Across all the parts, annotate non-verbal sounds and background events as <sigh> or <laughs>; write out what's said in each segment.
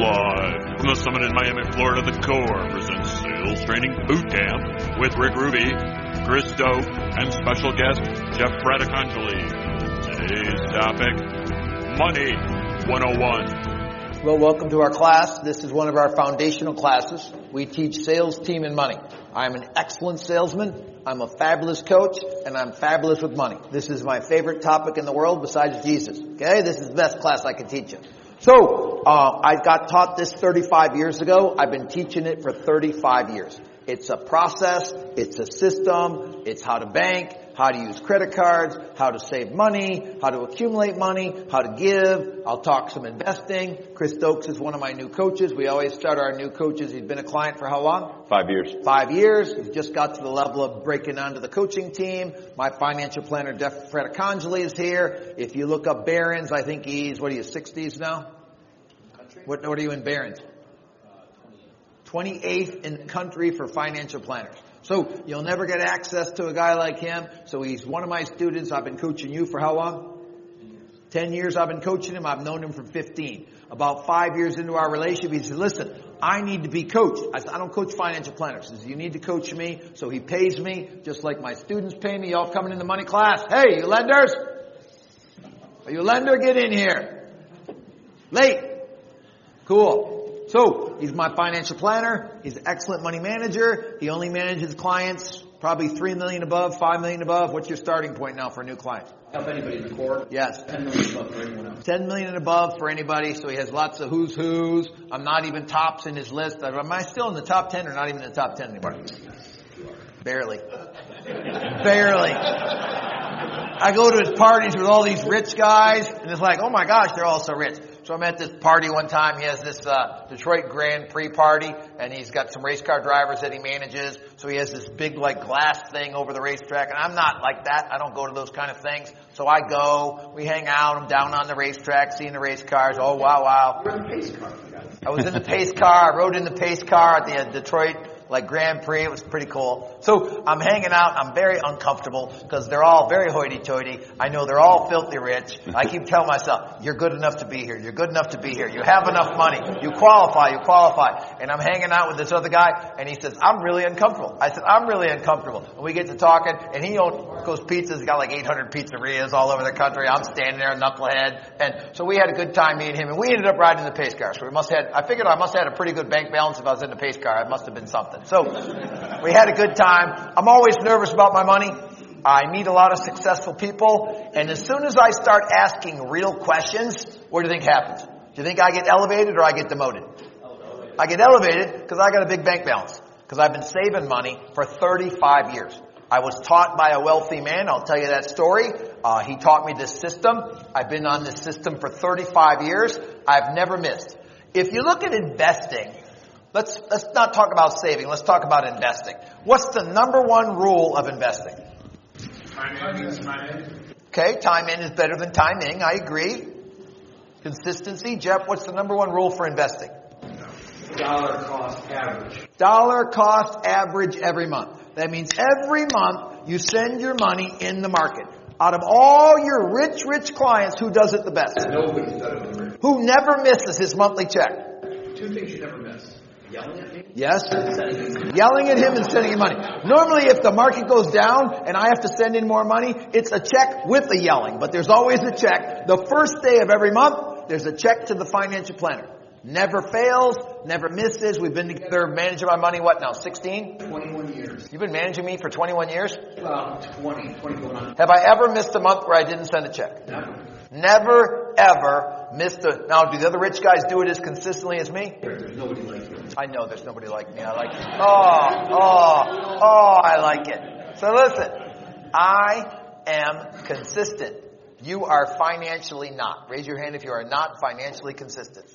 Live from the summit in Miami, Florida, the Core presents Sales Training Boot Camp with Rick Ruby, Chris Dope, and special guest Jeff Fratacangeli. Today's topic, Money 101. Well, welcome to our class. This is one of our foundational classes. We teach sales, team, and money. I'm an excellent salesman. I'm a fabulous coach, and I'm fabulous with money. This is my favorite topic in the world besides Jesus. Okay? This is the best class I can teach you. So, uh, I got taught this 35 years ago. I've been teaching it for 35 years. It's a process, it's a system, it's how to bank, how to use credit cards, how to save money, how to accumulate money, how to give. I'll talk some investing. Chris Stokes is one of my new coaches. We always start our new coaches. He's been a client for how long? Five years. Five years. He's just got to the level of breaking onto the coaching team. My financial planner, Jeff Fratacangeli, is here. If you look up Barron's, I think he's, what are you, 60s now? What, what are you in Barron's? 28th in country for financial planners. So you'll never get access to a guy like him. So he's one of my students. I've been coaching you for how long? 10 years I've been coaching him. I've known him for 15. About five years into our relationship, he said, listen, I need to be coached. I said, I don't coach financial planners. He says, you need to coach me. So he pays me just like my students pay me. Y'all coming in the money class. Hey, you lenders? Are you a lender? Get in here. Late. Cool. So, he's my financial planner. He's an excellent money manager. He only manages clients probably 3 million above, 5 million above. What's your starting point now for a new client? Help anybody in the core. Yes. 10 million above for anyone else. 10 million and above for anybody. So he has lots of who's who's. I'm not even tops in his list. Am I still in the top 10 or not even in the top 10 anymore? Barely. Barely. I go to his parties with all these rich guys and it's like, oh my gosh, they're all so rich. So I'm at this party one time. He has this uh, Detroit Grand Prix party, and he's got some race car drivers that he manages. So he has this big like glass thing over the racetrack, and I'm not like that. I don't go to those kind of things. So I go. We hang out. I'm down on the racetrack, seeing the race cars. Oh wow, wow! You're in the pace car. I was in the pace car. I rode in the pace car at the uh, Detroit like Grand Prix. It was pretty cool. So I'm hanging out. I'm very uncomfortable because they're all very hoity-toity. I know they're all filthy rich. I keep telling myself, you're good enough to be here. You're good enough to be here. You have enough money. You qualify. You qualify. And I'm hanging out with this other guy and he says, I'm really uncomfortable. I said, I'm really uncomfortable. And we get to talking and he owns, goes pizzas. He's got like 800 pizzerias all over the country. I'm standing there, knucklehead. And so we had a good time, me and him. And we ended up riding the pace car. So we must have I figured I must have had a pretty good bank balance if I was in the pace car. It must have been something. So we had a good time. I'm always nervous about my money. I meet a lot of successful people, and as soon as I start asking real questions, what do you think happens? Do you think I get elevated or I get demoted? I get elevated because I got a big bank balance. Because I've been saving money for 35 years. I was taught by a wealthy man. I'll tell you that story. Uh, he taught me this system. I've been on this system for 35 years. I've never missed. If you look at investing, let's let's not talk about saving. Let's talk about investing. What's the number one rule of investing? Okay, time in is better than timing. I agree. Consistency. Jeff, what's the number one rule for investing? Dollar cost average. Dollar cost average every month. That means every month you send your money in the market. Out of all your rich, rich clients, who does it the best? Nobody's better than Who never misses his monthly check? Two things you never miss. Yelling at me. Yes? and Sending me. Yelling at him and sending him money. Normally if the market goes down and I have to send in more money, it's a check with the yelling. But there's always a check. The first day of every month, there's a check to the financial planner. Never fails, never misses. We've been together managing my money, what now, 16? 21 years. You've been managing me for 21 years? Well, 20, 20. Have I ever missed a month where I didn't send a check? Never. Never, ever missed a, now do the other rich guys do it as consistently as me? There's nobody like you. I know there's nobody like me. I like it. Oh, oh, oh, I like it. So listen, I am consistent. You are financially not. Raise your hand if you are not financially consistent.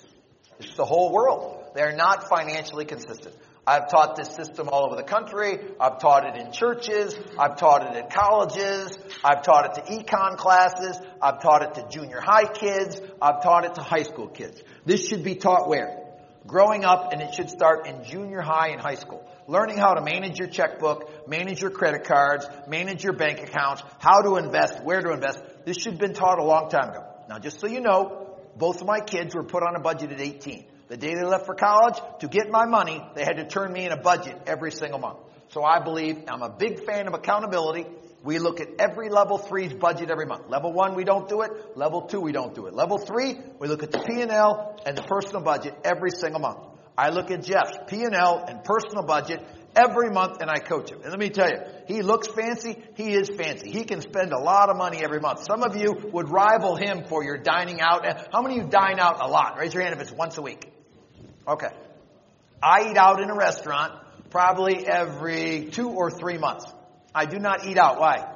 It's the whole world. They're not financially consistent. I've taught this system all over the country. I've taught it in churches. I've taught it at colleges. I've taught it to econ classes. I've taught it to junior high kids. I've taught it to high school kids. This should be taught where? Growing up, and it should start in junior high and high school. Learning how to manage your checkbook, manage your credit cards, manage your bank accounts, how to invest, where to invest. This should have been taught a long time ago. Now, just so you know, both of my kids were put on a budget at 18. The day they left for college, to get my money, they had to turn me in a budget every single month. So I believe I'm a big fan of accountability. We look at every level three's budget every month. Level one, we don't do it. Level two, we don't do it. Level three, we look at the P&L and the personal budget every single month. I look at Jeff's P&L and personal budget every month and I coach him. And let me tell you, he looks fancy. He is fancy. He can spend a lot of money every month. Some of you would rival him for your dining out. How many of you dine out a lot? Raise your hand if it's once a week. Okay. I eat out in a restaurant probably every two or three months. I do not eat out. Why?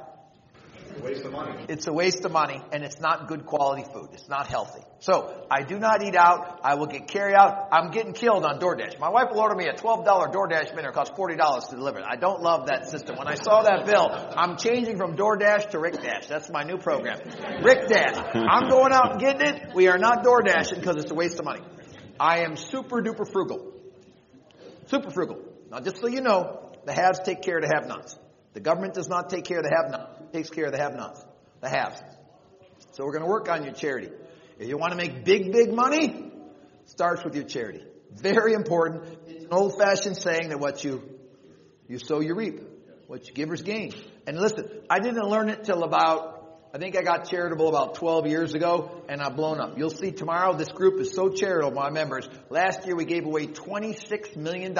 It's a waste of money. It's a waste of money and it's not good quality food. It's not healthy. So I do not eat out. I will get carry out. I'm getting killed on DoorDash. My wife will order me a $12 DoorDash dinner. It costs $40 to deliver it. I don't love that system. When I saw that bill, I'm changing from DoorDash to Rick Dash. That's my new program. Rick Dash. I'm going out and getting it. We are not DoorDashing because it's a waste of money. I am super duper frugal. Super frugal. Now just so you know, the haves take care of the have-nots. The government does not take care of the have-nots. It takes care of the have-nots. The haves. So we're going to work on your charity. If you want to make big, big money, starts with your charity. Very important. It's an old-fashioned saying that what you, you sow, you reap. What you givers gain. And listen, I didn't learn it till about I think I got charitable about 12 years ago and I've blown up. You'll see tomorrow this group is so charitable, my members. Last year we gave away $26 million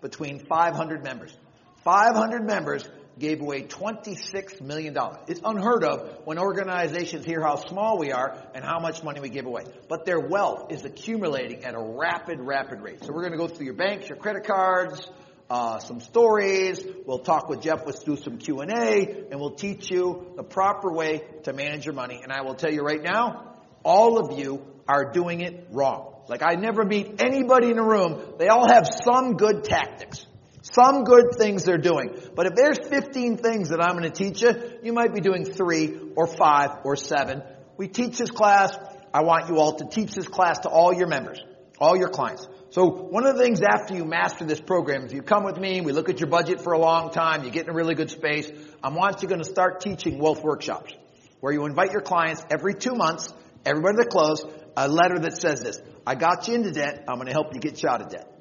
between 500 members. 500 members gave away $26 million. It's unheard of when organizations hear how small we are and how much money we give away. But their wealth is accumulating at a rapid, rapid rate. So we're going to go through your banks, your credit cards, uh, some stories. We'll talk with Jeff. Let's do some Q and A, and we'll teach you the proper way to manage your money. And I will tell you right now, all of you are doing it wrong. Like I never meet anybody in a room. They all have some good tactics. Some good things they're doing. But if there's 15 things that I'm going to teach you, you might be doing three or five or seven. We teach this class. I want you all to teach this class to all your members, all your clients. So one of the things after you master this program, if you come with me, and we look at your budget for a long time, you get in a really good space, I want you going to start teaching wealth workshops where you invite your clients every two months, everybody that close, a letter that says this, I got you into debt, I'm going to help you get you out of debt.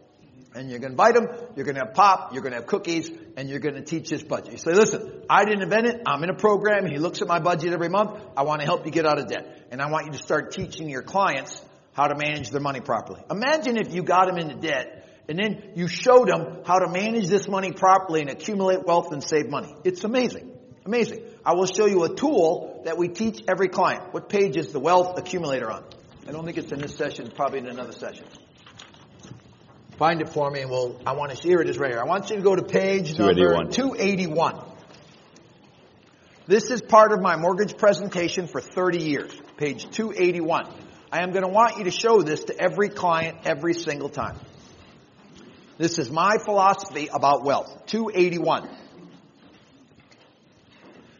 And you're going to invite them, you're going to have pop, you're going to have cookies, and you're going to teach this budget. You say, listen, I didn't invent it, I'm in a program, he looks at my budget every month, I want to help you get out of debt. And I want you to start teaching your clients how to manage their money properly. Imagine if you got them into debt and then you showed them how to manage this money properly and accumulate wealth and save money. It's amazing. Amazing. I will show you a tool that we teach every client. What page is the wealth accumulator on? I don't think it's in this session, it's probably in another session. Find it for me and we'll, I want to, here it is right here. I want you to go to page 281. number 281. This is part of my mortgage presentation for 30 years. Page 281. I am going to want you to show this to every client every single time. This is my philosophy about wealth. 281.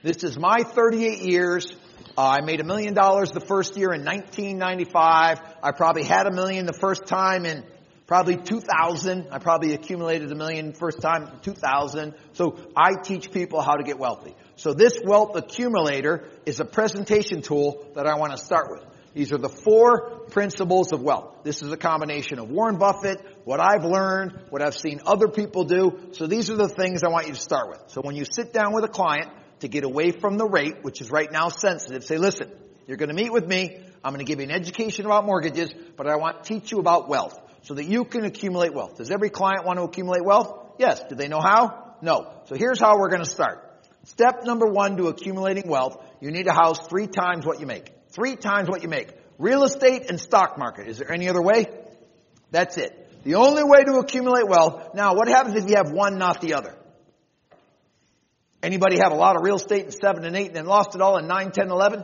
This is my 38 years. Uh, I made a million dollars the first year in 1995. I probably had a million the first time in probably 2000. I probably accumulated a million first time in 2000. So I teach people how to get wealthy. So this wealth accumulator is a presentation tool that I want to start with. These are the four principles of wealth. This is a combination of Warren Buffett, what I've learned, what I've seen other people do. So these are the things I want you to start with. So when you sit down with a client to get away from the rate, which is right now sensitive, say, listen, you're going to meet with me. I'm going to give you an education about mortgages, but I want to teach you about wealth so that you can accumulate wealth. Does every client want to accumulate wealth? Yes. Do they know how? No. So here's how we're going to start. Step number one to accumulating wealth, you need a house three times what you make. Three times what you make. Real estate and stock market. Is there any other way? That's it. The only way to accumulate wealth. Now, what happens if you have one, not the other? Anybody have a lot of real estate in 7 and 8 and then lost it all in 9, 10, 11?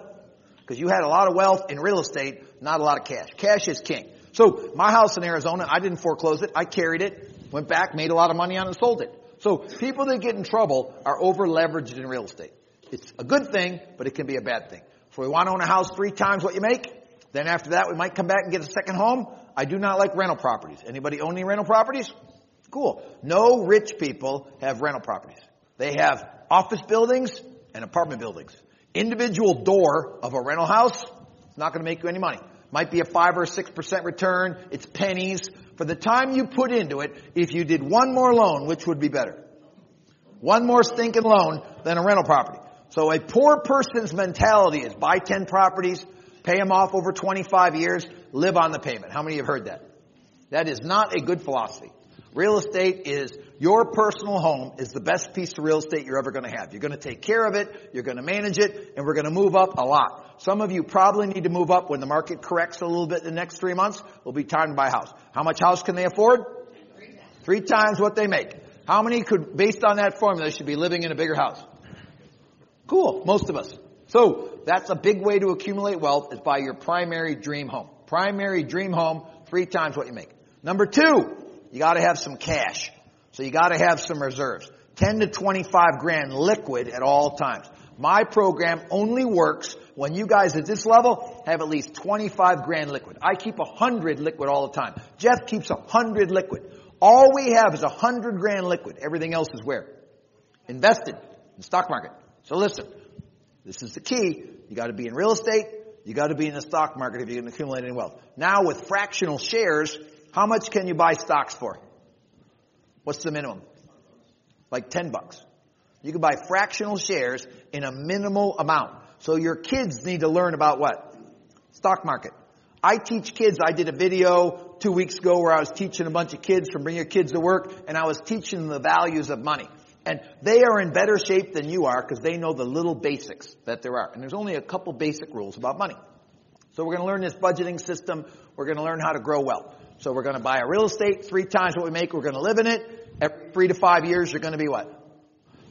Because you had a lot of wealth in real estate, not a lot of cash. Cash is king. So, my house in Arizona, I didn't foreclose it. I carried it, went back, made a lot of money on it, and sold it. So, people that get in trouble are over leveraged in real estate. It's a good thing, but it can be a bad thing. If we want to own a house three times what you make, then after that we might come back and get a second home. I do not like rental properties. Anybody own any rental properties? Cool. No rich people have rental properties. They have office buildings and apartment buildings. Individual door of a rental house is not going to make you any money. Might be a five or six percent return. It's pennies. For the time you put into it, if you did one more loan, which would be better? One more stinking loan than a rental property. So a poor person's mentality is buy 10 properties, pay them off over 25 years, live on the payment. How many have heard that? That is not a good philosophy. Real estate is your personal home is the best piece of real estate you're ever going to have. You're going to take care of it, you're going to manage it, and we're going to move up a lot. Some of you probably need to move up when the market corrects a little bit in the next three months. It'll be time to buy a house. How much house can they afford? Three times what they make. How many could, based on that formula, should be living in a bigger house? Cool. Most of us. So that's a big way to accumulate wealth is by your primary dream home. Primary dream home, three times what you make. Number two, you gotta have some cash. So you gotta have some reserves. 10 to 25 grand liquid at all times. My program only works when you guys at this level have at least 25 grand liquid. I keep 100 liquid all the time. Jeff keeps 100 liquid. All we have is 100 grand liquid. Everything else is where? Invested in stock market. So listen, this is the key. You gotta be in real estate. You gotta be in the stock market if you're gonna accumulate any wealth. Now with fractional shares, how much can you buy stocks for? What's the minimum? Like 10 bucks. You can buy fractional shares in a minimal amount. So your kids need to learn about what? Stock market. I teach kids, I did a video two weeks ago where I was teaching a bunch of kids from Bring Your Kids to Work and I was teaching them the values of money. And they are in better shape than you are because they know the little basics that there are. And there's only a couple basic rules about money. So we're going to learn this budgeting system. We're going to learn how to grow wealth. So we're going to buy a real estate three times what we make. We're going to live in it. Every three to five years, you're going to be what?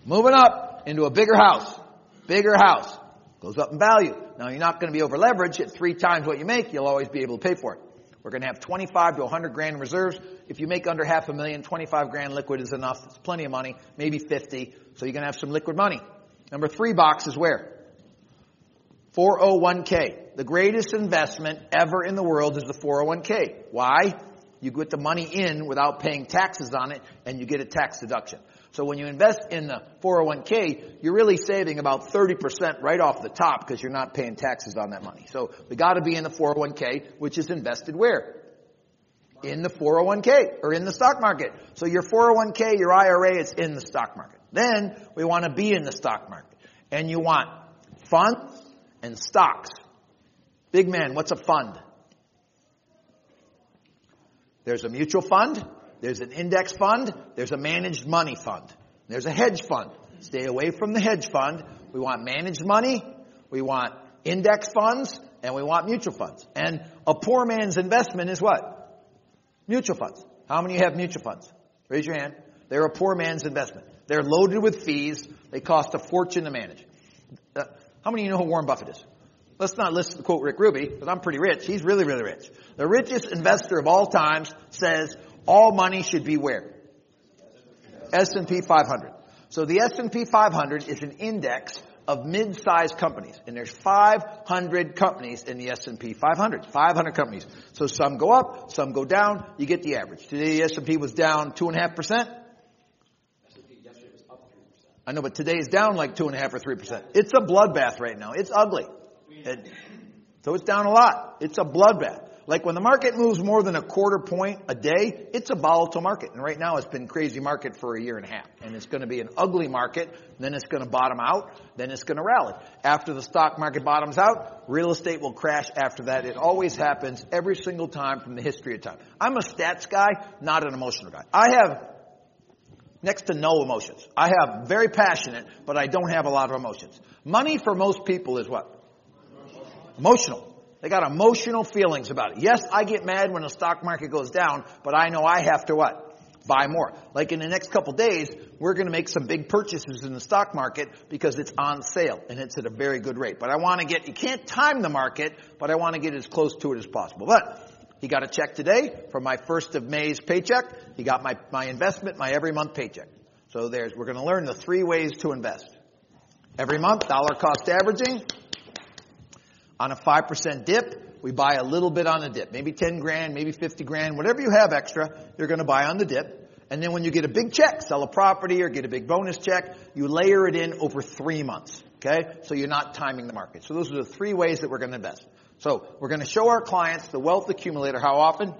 Moving up into a bigger house. Bigger house. Goes up in value. Now you're not going to be over leveraged at three times what you make. You'll always be able to pay for it. We're going to have 25 to 100 grand reserves. If you make under half a million, 25 grand liquid is enough. It's plenty of money. Maybe 50. So you're going to have some liquid money. Number three box is where? 401k. The greatest investment ever in the world is the 401k. Why? You get the money in without paying taxes on it and you get a tax deduction. So when you invest in the 401k, you're really saving about 30% right off the top because you're not paying taxes on that money. So we gotta be in the 401k, which is invested where? In the 401k or in the stock market. So your 401k, your IRA, it's in the stock market. Then we want to be in the stock market. And you want funds and stocks. Big man, what's a fund? There's a mutual fund, there's an index fund, there's a managed money fund, there's a hedge fund. Stay away from the hedge fund. We want managed money, we want index funds, and we want mutual funds. And a poor man's investment is what? Mutual funds. How many have mutual funds? Raise your hand. They're a poor man's investment. They're loaded with fees. They cost a fortune to manage. Uh, how many of you know who Warren Buffett is? Let's not list quote Rick Ruby, because I'm pretty rich. He's really, really rich. The richest investor of all times says all money should be where? S&P 500. So the S&P 500 is an index of mid-sized companies, and there's 500 companies in the S&P 500. 500 companies. So some go up, some go down. You get the average. Today the S&P was down two and a half percent. I know, but today is down like two and a half or three percent. It's a bloodbath right now. It's ugly. So it's down a lot. It's a bloodbath. Like when the market moves more than a quarter point a day, it's a volatile market. And right now it's been crazy market for a year and a half. And it's going to be an ugly market. Then it's going to bottom out. Then it's going to rally. After the stock market bottoms out, real estate will crash after that. It always happens every single time from the history of time. I'm a stats guy, not an emotional guy. I have next to no emotions. I have very passionate, but I don't have a lot of emotions. Money for most people is what? Emotional. They got emotional feelings about it. Yes, I get mad when the stock market goes down, but I know I have to what? Buy more. Like in the next couple days, we're going to make some big purchases in the stock market because it's on sale and it's at a very good rate. But I want to get, you can't time the market, but I want to get as close to it as possible. But he got a check today from my first of May's paycheck. He got my, my investment, my every month paycheck. So there's, we're going to learn the three ways to invest. Every month, dollar cost averaging, on a 5% dip, we buy a little bit on the dip. Maybe 10 grand, maybe 50 grand, whatever you have extra, you're going to buy on the dip. And then when you get a big check, sell a property or get a big bonus check, you layer it in over three months. Okay? So you're not timing the market. So those are the three ways that we're going to invest. So we're going to show our clients the wealth accumulator how often?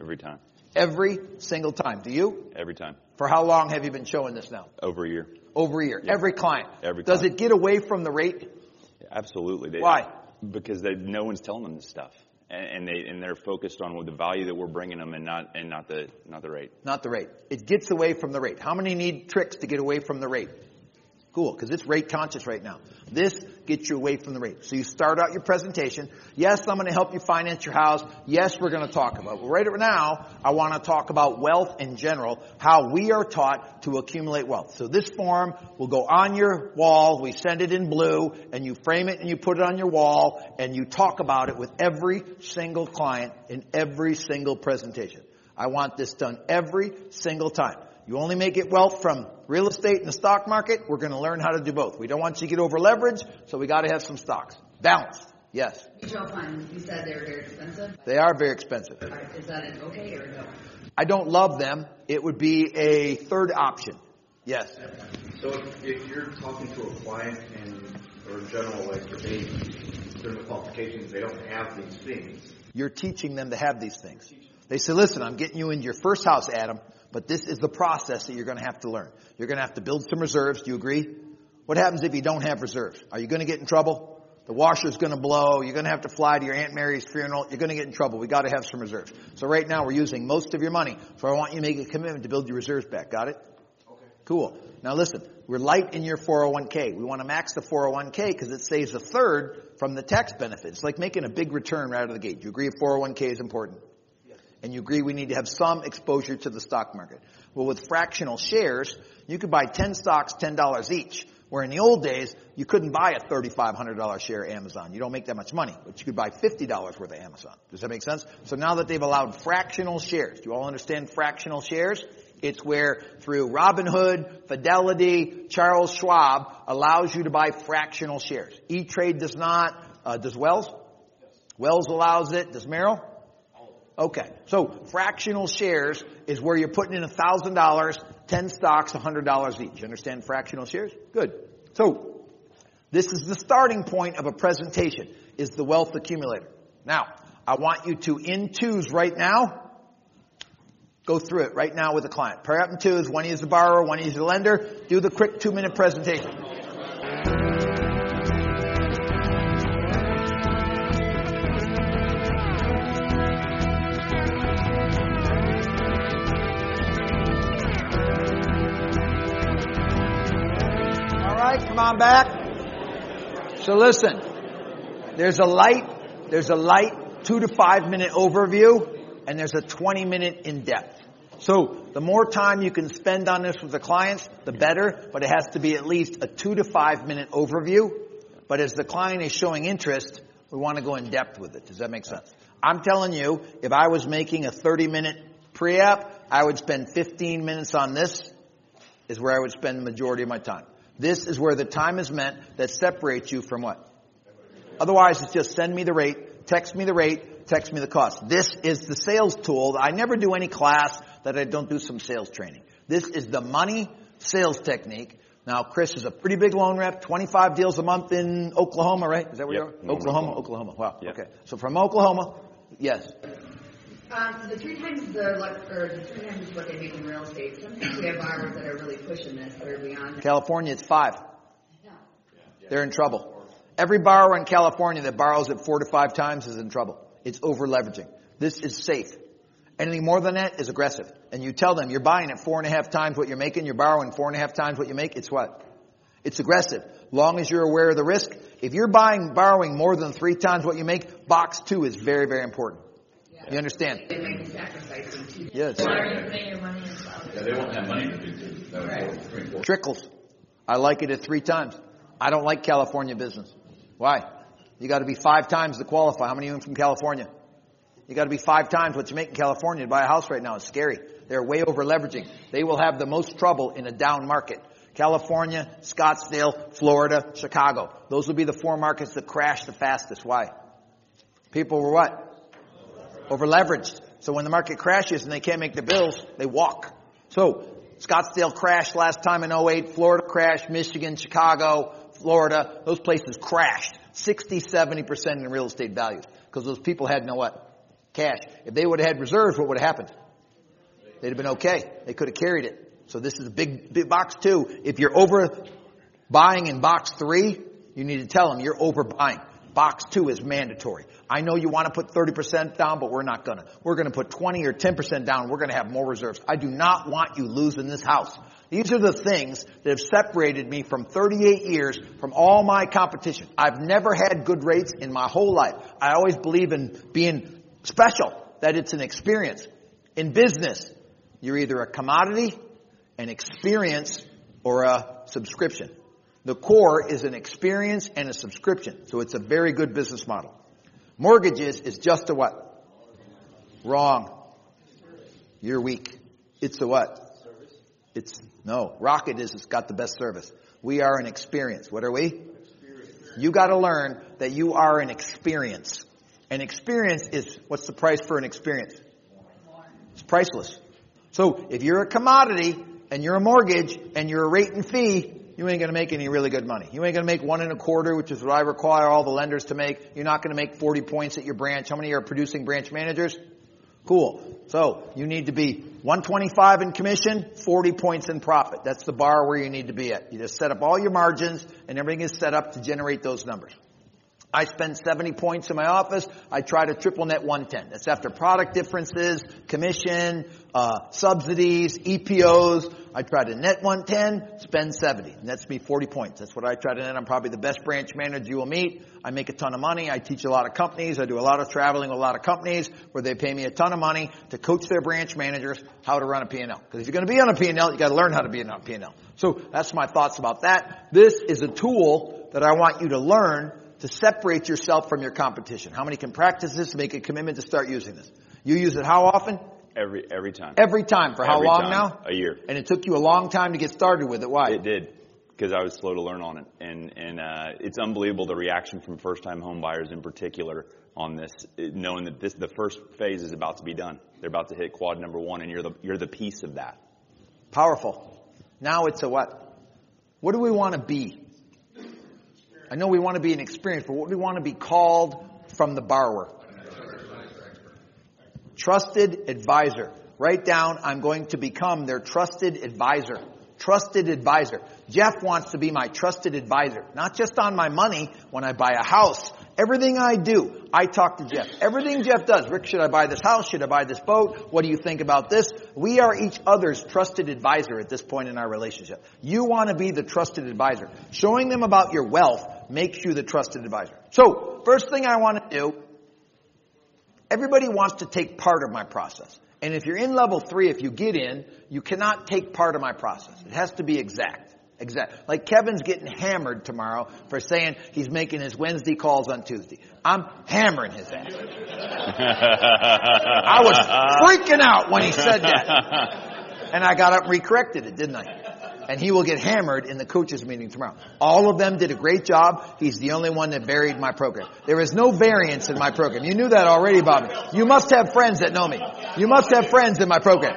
Every time. Every single time. Do you? Every time. For how long have you been showing this now? Over a year. Over a year. Every client. Every Does it get away from the rate? Absolutely. They- Why? Because they, no one's telling them this stuff, and, and they and they're focused on the value that we're bringing them, and not and not the not the rate. Not the rate. It gets away from the rate. How many need tricks to get away from the rate? Cool, because it's rate conscious right now. This gets you away from the rate. So you start out your presentation. Yes, I'm going to help you finance your house. Yes, we're going to talk about. But right now, I want to talk about wealth in general, how we are taught to accumulate wealth. So this form will go on your wall. We send it in blue, and you frame it and you put it on your wall, and you talk about it with every single client in every single presentation. I want this done every single time. You only make it wealth from real estate and the stock market. We're going to learn how to do both. We don't want you to get over leveraged, so we got to have some stocks. Balanced. Yes. Mutual funds, you said they were very expensive. They are very expensive. Are- Is that an okay or no? I don't love them. It would be a third option. Yes. So if, if you're talking to a client and, or in general, like if they, certain qualifications, they don't have these things, You're teaching them to have these things. They say, listen, I'm getting you into your first house, Adam, but this is the process that you're going to have to learn. You're going to have to build some reserves. Do you agree? What happens if you don't have reserves? Are you going to get in trouble? The washer's going to blow. You're going to have to fly to your Aunt Mary's funeral. You're going to get in trouble. We got to have some reserves. So right now we're using most of your money. So I want you to make a commitment to build your reserves back. Got it? Okay. Cool. Now listen, we're light in your 401k. We want to max the 401k because it saves a third from the tax benefit. It's like making a big return right out of the gate. Do you agree a 401k is important? And you agree we need to have some exposure to the stock market. Well, with fractional shares, you could buy 10 stocks, $10 each. Where in the old days, you couldn't buy a $3,500 share Amazon. You don't make that much money, but you could buy $50 worth of Amazon. Does that make sense? So now that they've allowed fractional shares, do you all understand fractional shares? It's where through Robinhood, Fidelity, Charles Schwab allows you to buy fractional shares. E-Trade does not. Uh, does Wells? Wells allows it. Does Merrill? Okay. So fractional shares is where you're putting in thousand dollars, ten stocks, hundred dollars each. You understand fractional shares? Good. So this is the starting point of a presentation, is the wealth accumulator. Now, I want you to in twos right now, go through it right now with a client. Pair up in twos, one is the borrower, one is the lender, do the quick two minute presentation. On back. So listen, there's a light, there's a light two to five minute overview, and there's a 20 minute in depth. So the more time you can spend on this with the clients, the better, but it has to be at least a two to five minute overview. But as the client is showing interest, we want to go in depth with it. Does that make sense? I'm telling you, if I was making a 30 minute pre-app, I would spend 15 minutes on this is where I would spend the majority of my time. This is where the time is meant that separates you from what? Otherwise, it's just send me the rate, text me the rate, text me the cost. This is the sales tool. I never do any class that I don't do some sales training. This is the money sales technique. Now, Chris is a pretty big loan rep, 25 deals a month in Oklahoma, right? Is that where Yep. you are? Oklahoma, Oklahoma. Wow. Yep. Okay. So from Oklahoma, yes. Um, the three times the luck, or the three times what they make in real estate, sometimes we have borrowers that are really pushing this, that are beyond. California, it's five. They're in trouble. Every borrower in California that borrows it four to five times is in trouble. It's over leveraging. This is safe. Anything more than that is aggressive. And you tell them you're buying at four and a half times what you're making, you're borrowing four and a half times what you make, it's what? It's aggressive. Long as you're aware of the risk. If you're buying, borrowing more than three times what you make, box two is very, very important. You understand? They might be sacrificing too. Yes. Why are you putting your money in cloud? Yeah, they won't have money to do two. That was Right. what Supreme Court. Trickles. I like it at three times. I don't like California business. Why? You got to be five times to qualify. How many of you are from California? You got to be five times what you make in California to buy a house right now. It's scary. They're way over leveraging. They will have the most trouble in a down market. California, Scottsdale, Florida, Chicago. Those will be the four markets that crash the fastest. Why? People were what? Over leveraged. So when the market crashes and they can't make the bills, they walk. So Scottsdale crashed last time in 08, Florida crashed, Michigan, Chicago, Florida, those places crashed 60, 70% in real estate values because those people had no what? Cash. If they would have had reserves, what would have happened? They'd have been okay. They could have carried it. So this is a big, big box two. If you're over buying in box three, you need to tell them you're overbuying. Box two is mandatory. I know you want to put 30% down, but we're not gonna. We're gonna put 20 or 10% down. We're gonna have more reserves. I do not want you losing this house. These are the things that have separated me from 38 years from all my competition. I've never had good rates in my whole life. I always believe in being special, that it's an experience. In business, you're either a commodity, an experience, or a subscription. The core is an experience and a subscription. So it's a very good business model. Mortgages is just a what? Wrong. You're weak. It's a what? It's, no. Rocket is, it's got the best service. We are an experience. What are we? You gotta learn that you are an experience. An experience is, what's the price for an experience? It's priceless. So if you're a commodity and you're a mortgage and you're a rate and fee, you ain't gonna make any really good money. You ain't gonna make one and a quarter, which is what I require all the lenders to make. You're not gonna make 40 points at your branch. How many are producing branch managers? Cool. So you need to be 125 in commission, 40 points in profit. That's the bar where you need to be at. You just set up all your margins and everything is set up to generate those numbers. I spend 70 points in my office. I try to triple net 110. That's after product differences, commission, uh, subsidies, EPOs. I try to net 110, spend 70. And that's me 40 points. That's what I try to net. I'm probably the best branch manager you will meet. I make a ton of money. I teach a lot of companies. I do a lot of traveling with a lot of companies where they pay me a ton of money to coach their branch managers how to run a P&L. Because if you're going to be on a P&L, you got to learn how to be on a P&L. So that's my thoughts about that. This is a tool that I want you to learn to separate yourself from your competition. How many can practice this? Make a commitment to start using this. You use it how often? Every every time. Every time. For how Every long time. now? A year. And it took you a long time to get started with it. Why? It did because I was slow to learn on it, and and uh, it's unbelievable the reaction from first-time home buyers in particular on this, knowing that this the first phase is about to be done. They're about to hit quad number one, and you're the you're the piece of that. Powerful. Now it's a what? What do we want to be? I know we want to be an experience, but what do we want to be called from the borrower? Trusted advisor. Write down, I'm going to become their trusted advisor. Trusted advisor. Jeff wants to be my trusted advisor. Not just on my money when I buy a house. Everything I do, I talk to Jeff. Everything Jeff does. Rick, should I buy this house? Should I buy this boat? What do you think about this? We are each other's trusted advisor at this point in our relationship. You want to be the trusted advisor. Showing them about your wealth makes you the trusted advisor. So, first thing I want to do Everybody wants to take part of my process. And if you're in level three, if you get in, you cannot take part of my process. It has to be exact. Exact. Like Kevin's getting hammered tomorrow for saying he's making his Wednesday calls on Tuesday. I'm hammering his ass. <laughs> I was freaking out when he said that. And I got up and recorrected it, didn't I? And he will get hammered in the coaches meeting tomorrow. All of them did a great job. He's the only one that buried my program. There is no variance in my program. You knew that already, Bobby. You must have friends that know me. You must have friends in my program.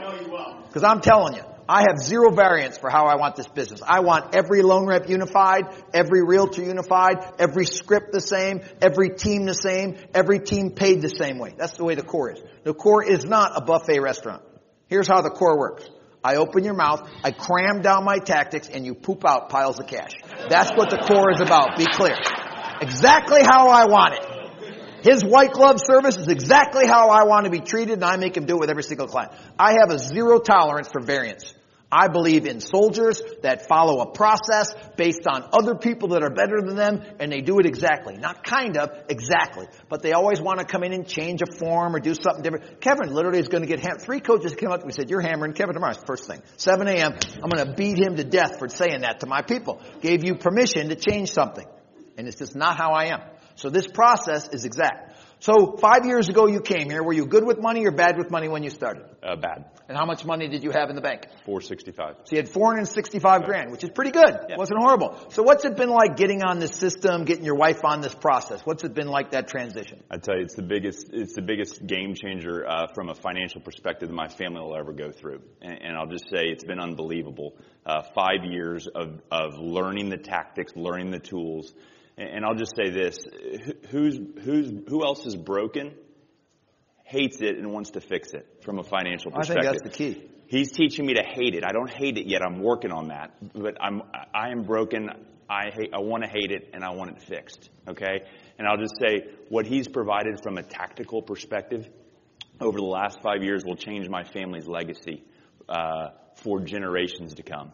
Because I'm telling you, I have zero variance for how I want this business. I want every loan rep unified, every realtor unified, every script the same, every team the same, every team paid the same way. That's the way the core is. The core is not a buffet restaurant. Here's how the core works. I open your mouth, I cram down my tactics, and you poop out piles of cash. That's what the core is about. Be clear. Exactly how I want it. His white glove service is exactly how I want to be treated, and I make him do it with every single client. I have a zero tolerance for variance. I believe in soldiers that follow a process based on other people that are better than them, and they do it exactly. Not kind of, exactly. But they always want to come in and change a form or do something different. Kevin literally is going to get hammered. Three coaches came up to me and said, you're hammering Kevin tomorrow. First thing. 7 a.m. I'm going to beat him to death for saying that to my people. Gave you permission to change something. And it's just not how I am. So this process is exact. So five years ago you came here. Were you good with money or bad with money when you started? Uh, bad. And how much money did you have in the bank? 465. So you had 465 grand, which is pretty good. Yeah. Wasn't horrible. So what's it been like getting on this system, getting your wife on this process? What's it been like that transition? I tell you, it's the biggest, it's the biggest game changer uh, from a financial perspective that my family will ever go through. And, and I'll just say it's been unbelievable. Uh, five years of, of learning the tactics, learning the tools. And, I'll just say this: who's, who's, who else is broken, hates it, and wants to fix it from a financial perspective? I think that's the key. He's teaching me to hate it. I don't hate it yet. I'm working on that. But I'm, I am broken. I hate, I want to hate it and I want it fixed. Okay? And I'll just say what he's provided from a tactical perspective over the last five years will change my family's legacy, uh, for generations to come.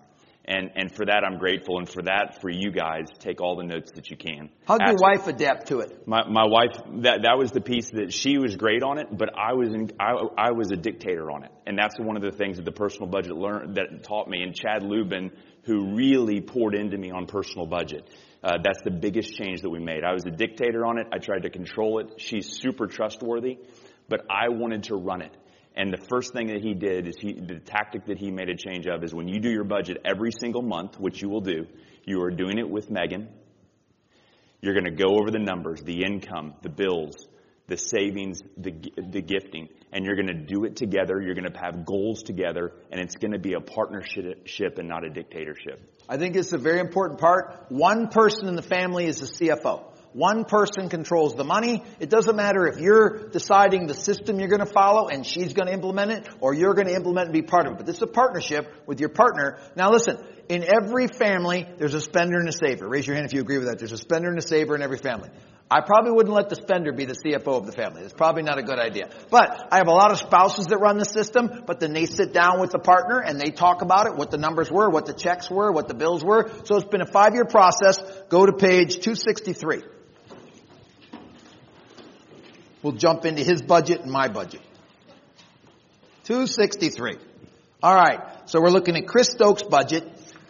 And, and for that, I'm grateful. And for that, for you guys, take all the notes that you can. How'd your wife adapt to it? my my wife that that was the piece that she was great on it, but I was in, I I was a dictator on it, and that's one of the things that the personal budget learned that taught me. And Chad Lubin, who really poured into me on personal budget, uh, that's the biggest change that we made. I was a dictator on it. I tried to control it. She's super trustworthy, but I wanted to run it. And the first thing that he did is he, the tactic that he made a change of is when you do your budget every single month, which you will do, you are doing it with Megan. You're going to go over the numbers, the income, the bills, the savings, the, the gifting, and you're going to do it together. You're going to have goals together, and it's going to be a partnership and not a dictatorship. I think it's a very important part. One person in the family is the CFO. One person controls the money. It doesn't matter if you're deciding the system you're going to follow and she's going to implement it or you're going to implement and be part of it. But this is a partnership with your partner. Now listen, in every family, there's a spender and a saver. Raise your hand if you agree with that. There's a spender and a saver in every family. I probably wouldn't let the spender be the CFO of the family. It's probably not a good idea. But I have a lot of spouses that run the system, but then they sit down with the partner and they talk about it, what the numbers were, what the checks were, what the bills were. So it's been a five year process. Go to page 263. We'll jump into his budget and my budget. 263. Alright, so we're looking at Chris Stokes' budget.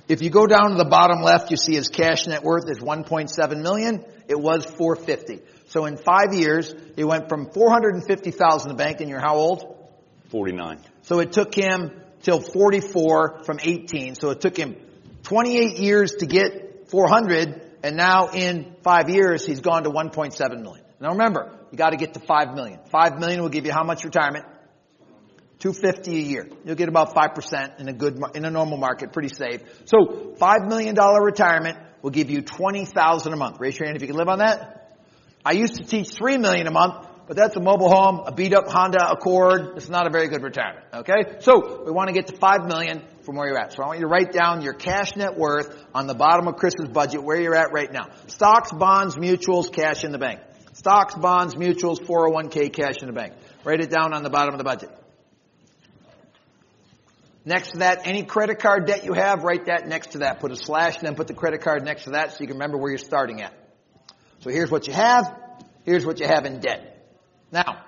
If you go down to the bottom left, you see his cash net worth is 1.7 million. It was 450. So in five years, it went from 450,000 in the bank, and you're how old? 49. So it took him till 44 from 18. So it took him 28 years to get 400, and now in five years, he's gone to 1.7 million. Now remember, you got to get to 5 million. 5 million will give you how much retirement? 250 a year. You'll get about 5% in a good, in a normal market, pretty safe. So, $5 million retirement will give you 20,000 a month. Raise your hand if you can live on that. I used to teach 3 million a month, but that's a mobile home, a beat up Honda Accord. It's not a very good retirement. Okay? So, we want to get to 5 million from where you're at. So I want you to write down your cash net worth on the bottom of Chris's budget, where you're at right now. Stocks, bonds, mutuals, cash in the bank. Stocks, bonds, mutuals, 401k, cash in the bank. Write it down on the bottom of the budget. Next to that, any credit card debt you have, write that next to that. Put a slash and then put the credit card next to that so you can remember where you're starting at. So here's what you have. Here's what you have in debt. Now,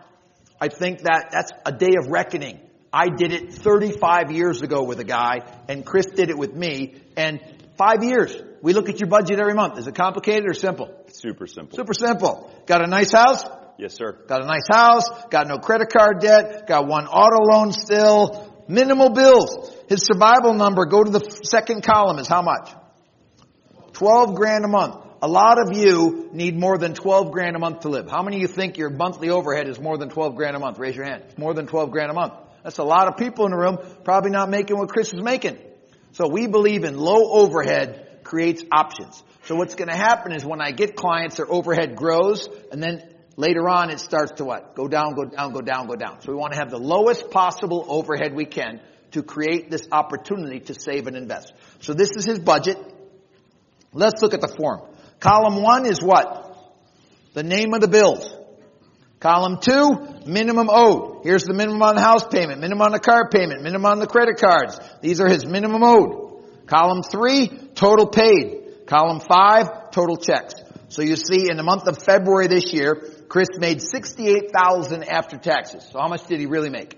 I think that that's a day of reckoning. I did it 35 years ago with a guy and Chris did it with me and five years. We look at your budget every month. Is it complicated or simple? Super simple. Super simple. Got a nice house? Yes, sir. Got a nice house, got no credit card debt, got one auto loan still, minimal bills. His survival number, go to the second column, is how much? 12 grand a month. A lot of you need more than 12 grand a month to live. How many of you think your monthly overhead is more than 12 grand a month? Raise your hand. It's more than 12 grand a month. That's a lot of people in the room probably not making what Chris is making. So we believe in low overhead creates options. So what's going to happen is when I get clients, their overhead grows, and then later on it starts to what? Go down, go down, go down, go down. So we want to have the lowest possible overhead we can to create this opportunity to save and invest. So this is his budget. Let's look at the form. Column one is what? The name of the bills. Column two, minimum owed. Here's the minimum on the house payment, minimum on the car payment, minimum on the credit cards. These are his minimum owed. Column three, total paid. Column five, total checks. So you see in the month of February this year, Chris made 68,000 after taxes. So how much did he really make?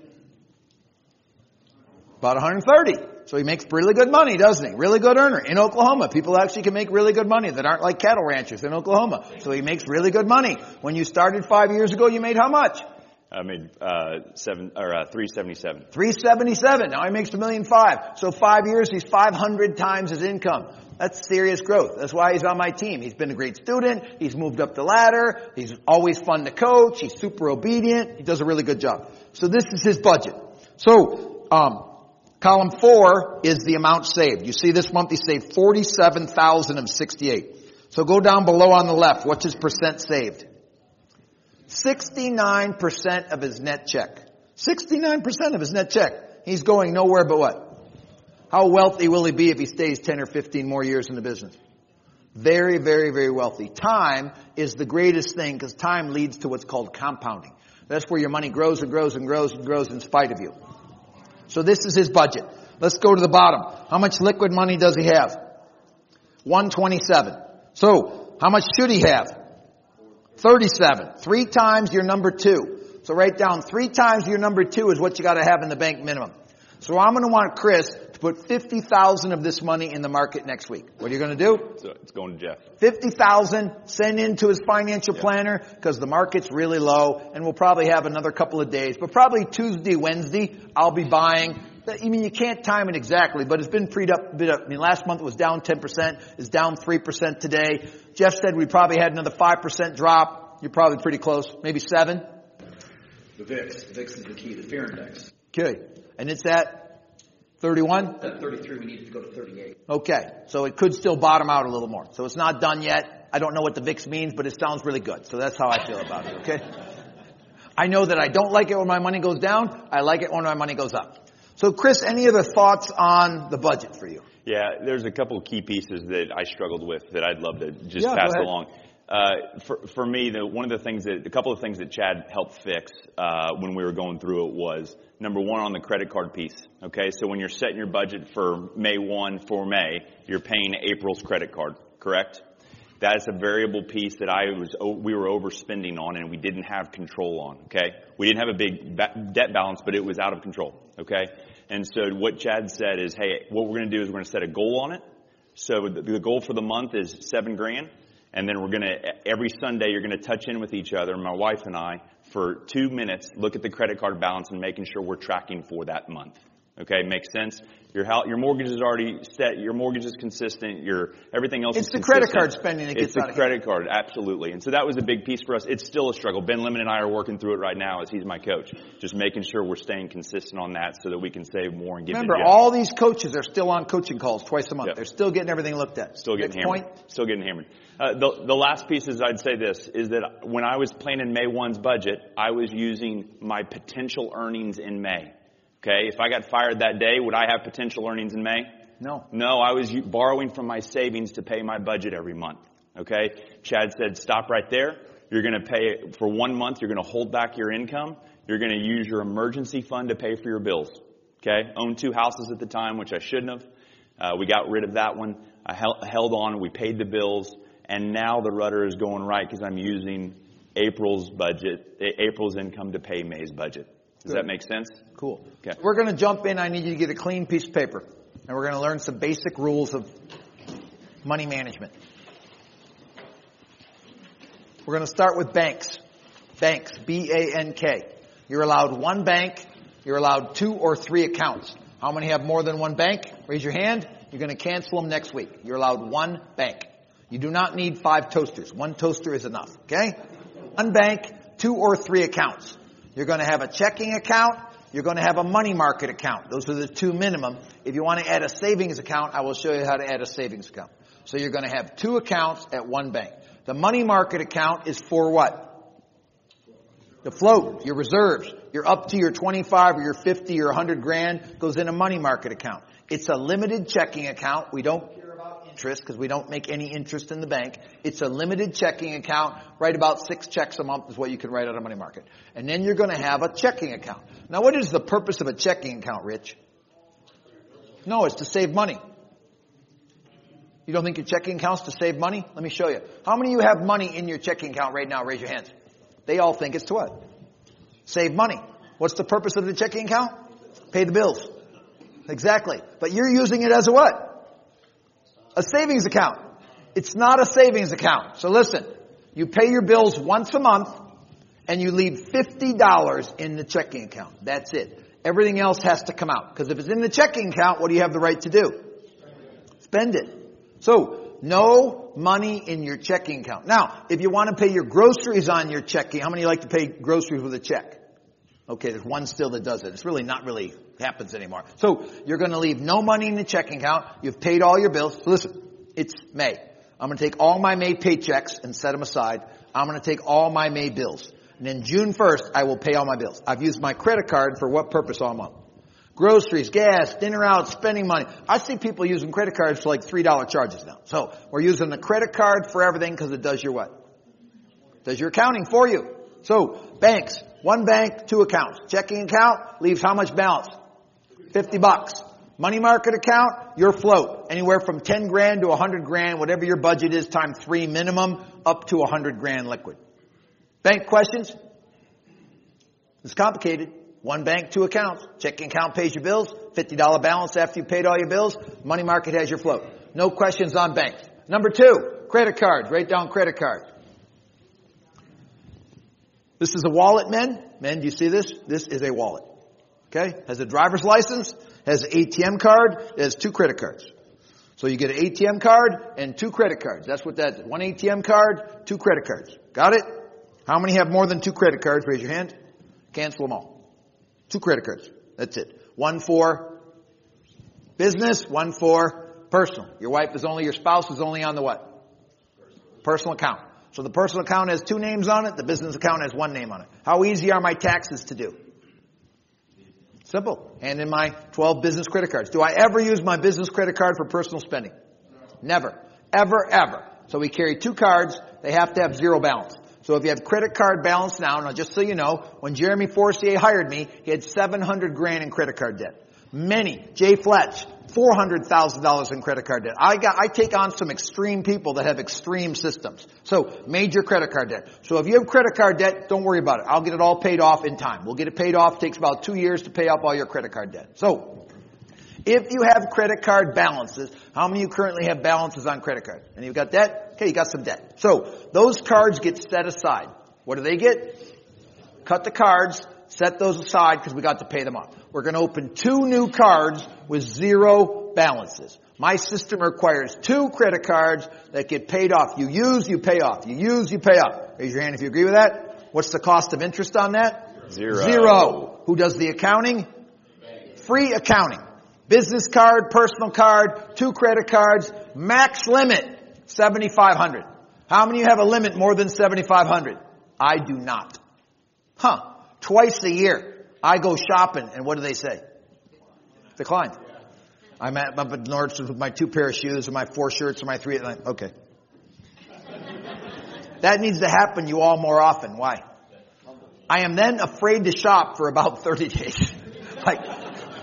About 130. So he makes really good money, doesn't he? Really good earner in Oklahoma. People actually can make really good money that aren't like cattle ranchers in Oklahoma. So he makes really good money. When you started five years ago, you made how much? I made uh, seven or uh, three seventy seven. 377. Now he makes a million five. So five years, he's 500 times his income. That's serious growth. That's why he's on my team. He's been a great student. He's moved up the ladder. He's always fun to coach. He's super obedient. He does a really good job. So this is his budget. So, um, column four is the amount saved. You see this month he saved 47,000 of 68. So go down below on the left. What's his percent saved? 69% of his net check. 69% of his net check. He's going nowhere but what? How wealthy will he be if he stays 10 or 15 more years in the business? Very, very, very wealthy. Time is the greatest thing because time leads to what's called compounding. That's where your money grows and grows and grows and grows in spite of you. So this is his budget. Let's go to the bottom. How much liquid money does he have? 127. So, how much should he have? 37. Three times your number two. So write down three times your number two is what you gotta have in the bank minimum. So I'm gonna want Chris to put 50,000 of this money in the market next week. What are you gonna do? So it's going to Jeff. 50,000, send into his financial planner because the market's really low and we'll probably have another couple of days, but probably Tuesday, Wednesday, I'll be buying. I mean, you can't time it exactly, but it's been freed up, bit up. I mean, last month it was down 10%, it's down 3% today. Jeff said we probably had another 5% drop. You're probably pretty close, maybe seven. The VIX. The VIX is the key, the fear index. Okay. And it's at 31? At 33, we need to go to 38. Okay. So it could still bottom out a little more. So it's not done yet. I don't know what the VIX means, but it sounds really good. So that's how I feel about it, okay? <laughs> I know that I don't like it when my money goes down. I like it when my money goes up. So Chris, any other thoughts on the budget for you? Yeah, there's a couple of key pieces that I struggled with that I'd love to just Yeah, go pass ahead. along. Uh, for, for me, the, one of the things that, a couple of things that Chad helped fix, uh, when we were going through it was, number one, on the credit card piece. Okay, so when you're setting your budget for May 1 for May, you're paying April's credit card, correct? That is a variable piece that I was, we were overspending on and we didn't have control on, okay? We didn't have a big ba- debt balance, but it was out of control, okay? And so what Chad said is, hey, what we're gonna do is we're gonna set a goal on it. So the, the goal for the month is seven grand. And then we're gonna, every Sunday, you're gonna touch in with each other, my wife and I, for two minutes, look at the credit card balance and making sure we're tracking for that month. Okay, makes sense? Your house, your mortgage is already set, your mortgage is consistent, your, everything else It's is the credit card spending that gets It's the out of hand. credit card, absolutely. And so that was a big piece for us. It's still a struggle. Ben Lemon and I are working through it right now as he's my coach. Just making sure we're staying consistent on that so that we can save more and give Remember, to all these coaches are still on coaching calls twice a month. Yep. They're still getting everything looked at. Still getting Next hammered. point. Still getting hammered. Uh, the, the last piece is I'd say this, is that when I was planning May 1's budget, I was using my potential earnings in May. Okay, if I got fired that day, would I have potential earnings in May? No. No, I was borrowing from my savings to pay my budget every month. Okay? Chad said, stop right there. You're gonna pay, for one month, you're gonna hold back your income. You're gonna use your emergency fund to pay for your bills. Okay? Owned two houses at the time, which I shouldn't have. Uh, we got rid of that one. I held on. We paid the bills. And now the rudder is going right because I'm using April's budget, April's income to pay May's budget. Does Good. that make sense? Cool. Okay. We're going to jump in. I need you to get a clean piece of paper. And we're going to learn some basic rules of money management. We're going to start with banks. Banks. B-A-N-K. You're allowed one bank. You're allowed two or three accounts. How many have more than one bank? Raise your hand. You're going to cancel them next week. You're allowed one bank. You do not need five toasters. One toaster is enough. Okay? One bank, two or three accounts. You're going to have a checking account. You're going to have a money market account. Those are the two minimum. If you want to add a savings account, I will show you how to add a savings account. So you're going to have two accounts at one bank. The money market account is for what? The float, your reserves. You're up to your 25 or your 50 or 100 grand goes in a money market account. It's a limited checking account. We don't interest because we don't make any interest in the bank. It's a limited checking account. Write about six checks a month is what you can write out of money market. And then you're going to have a checking account. Now what is the purpose of a checking account, Rich? No, it's to save money. You don't think your checking account's to save money? Let me show you. How many of you have money in your checking account right now? Raise your hands. They all think it's to what? Save money. What's the purpose of the checking account? Pay the bills. Exactly. But you're using it as a what? A savings account. It's not a savings account. So listen, you pay your bills once a month and you leave $50 in the checking account. That's it. Everything else has to come out. Because if it's in the checking account, what do you have the right to do? Spend it. So, no money in your checking account. Now, if you want to pay your groceries on your checking, how many like to pay groceries with a check? Okay, there's one still that does it. It's really not really happens anymore. So, you're going to leave no money in the checking account. You've paid all your bills. Listen, it's May. I'm going to take all my May paychecks and set them aside. I'm going to take all my May bills. And then June 1st, I will pay all my bills. I've used my credit card for what purpose all month? Groceries, gas, dinner out, spending money. I see people using credit cards for like $3 charges now. So we're using the credit card for everything because it does your what? Does your accounting for you. So banks, one bank, two accounts. Checking account leaves how much balance? 50 bucks. Money market account, your float. Anywhere from 10 grand to 100 grand, whatever your budget is, times three minimum, up to 100 grand liquid. Bank questions? It's complicated. One bank, two accounts. Checking account pays your bills. $50 balance after you paid all your bills. Money market has your float. No questions on banks. Number two, credit cards. Write down credit card. This is a wallet, men. Men, do you see this? This is a wallet. Okay? Has a driver's license, has an ATM card, has two credit cards. So you get an ATM card and two credit cards. That's what that is. One ATM card, two credit cards. Got it? How many have more than two credit cards? Raise your hand. Cancel them all. Two credit cards. That's it. One for business, one for personal. Your wife is only, your spouse is only on the what? Personal account. So the personal account has two names on it, the business account has one name on it. How easy are my taxes to do? Simple. Hand in my 12 business credit cards. Do I ever use my business credit card for personal spending? Never. Ever, ever. So we carry two cards. They have to have zero balance. So if you have credit card balance now, now just so you know, when Jeremy Forcier hired me, he had 700 grand in credit card debt. Many. Jay Fletch, $400,000 in credit card debt. I got, I take on some extreme people that have extreme systems. So, major credit card debt. So if you have credit card debt, don't worry about it. I'll get it all paid off in time. We'll get it paid off. It takes about two years to pay off all your credit card debt. So, if you have credit card balances, how many of you currently have balances on credit card? And you've got debt? Okay, you got some debt. So, those cards get set aside. What do they get? Cut the cards, set those aside because we got to pay them off. We're going to open two new cards with zero balances. My system requires two credit cards that get paid off. You use, you pay off. You use, you pay off. Raise your hand if you agree with that. What's the cost of interest on that? Zero. Zero. Who does the accounting? Free accounting. Business card, personal card, two credit cards, max limit, 7,500. How many of you have a limit more than 7,500? I do not. Huh. Twice a year, I go shopping and what do they say? Declined. I'm at, I'm at Nordstrom's with my two pair of shoes or my four shirts or my three, okay. That needs to happen you all more often. Why? I am then afraid to shop for about 30 days. <laughs> like,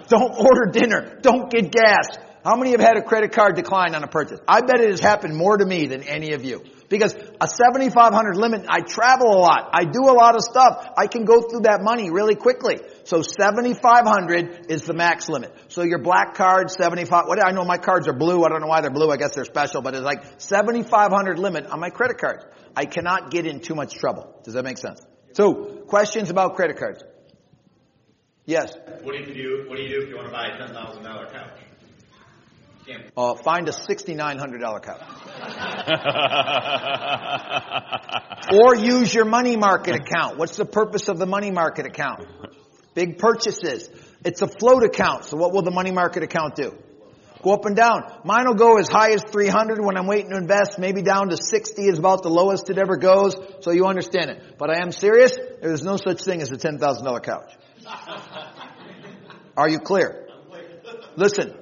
don't order dinner. Don't get gas. How many have had a credit card decline on a purchase? I bet it has happened more to me than any of you. Because a 7,500 limit, I travel a lot. I do a lot of stuff. I can go through that money really quickly. So 7,500 is the max limit. So your black card, 75, what, I know my cards are blue. I don't know why they're blue. I guess they're special, but it's like 7,500 limit on my credit cards. I cannot get in too much trouble. Does that make sense? So, questions about credit cards? Yes. What do you do? What do you do if you want to buy a ten thousand dollar couch? Uh, find a $6,900 couch. <laughs> or use your money market account. What's the purpose of the money market account? Big purchases. It's a float account. So what will the money market account do? Go up and down. Mine will go as high as 300 when I'm waiting to invest. Maybe down to 60 is about the lowest it ever goes. So you understand it. But I am serious. There's no such thing as a $10,000 couch. Are you clear? Listen.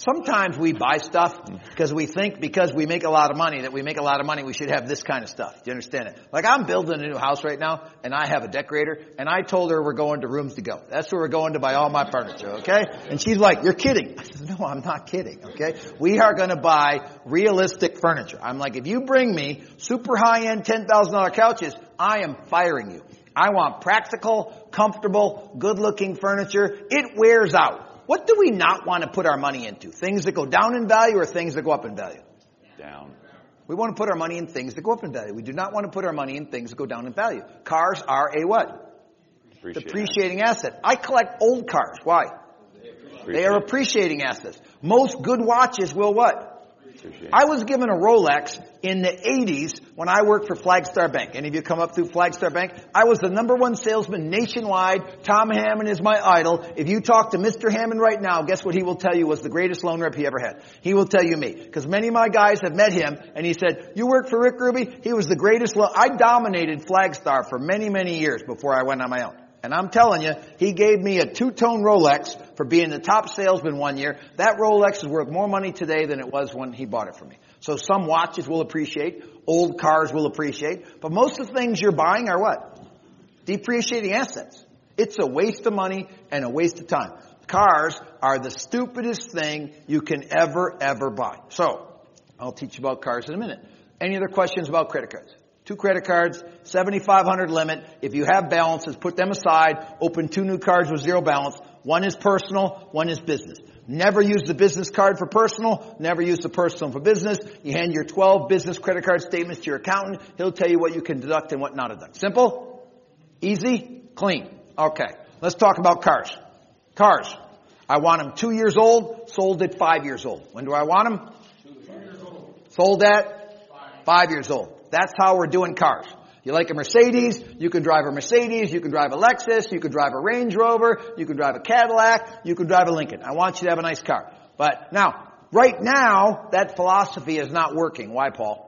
Sometimes we buy stuff because we think because we make a lot of money that we make a lot of money we should have this kind of stuff. Do you understand it? Like I'm building a new house right now and I have a decorator and I told her we're going to rooms to go. That's where we're going to buy all my furniture, okay? And she's like, you're kidding. I said, no, I'm not kidding, okay? We are going to buy realistic furniture. I'm like, if you bring me super high end $10,000 couches, I am firing you. I want practical, comfortable, good looking furniture. It wears out. What do we not want to put our money into? Things that go down in value or things that go up in value? Down. We want to put our money in things that go up in value. We do not want to put our money in things that go down in value. Cars are a what? Appreciate Depreciating asset. I collect old cars. Why? They are appreciating assets. Most good watches will what? I was given a Rolex in the 80s when I worked for Flagstar Bank. Any of you come up through Flagstar Bank? I was the number one salesman nationwide. Tom Hammond is my idol. If you talk to Mr. Hammond right now, guess what he will tell you was the greatest loan rep he ever had? He will tell you me. Because many of my guys have met him and he said, you work for Rick Ruby? He was the greatest loan. I dominated Flagstar for many, many years before I went on my own. And I'm telling you, he gave me a two-tone Rolex for being the top salesman one year. That Rolex is worth more money today than it was when he bought it for me. So some watches will appreciate, old cars will appreciate, but most of the things you're buying are what? Depreciating assets. It's a waste of money and a waste of time. Cars are the stupidest thing you can ever, ever buy. So, I'll teach you about cars in a minute. Any other questions about credit cards? Two credit cards, 7,500 limit. If you have balances, put them aside. Open two new cards with zero balance. One is personal, one is business. Never use the business card for personal, never use the personal for business. You hand your 12 business credit card statements to your accountant. He'll tell you what you can deduct and what not deduct. Simple? Easy? Clean? Okay. Let's talk about cars. Cars. I want them two years old, sold at five years old. When do I want them? Sold at five years old. That's how we're doing cars. You like a Mercedes, you can drive a Mercedes, you can drive a Lexus, you can drive a Range Rover, you can drive a Cadillac, you can drive a Lincoln. I want you to have a nice car. But now, right now, that philosophy is not working. Why, Paul?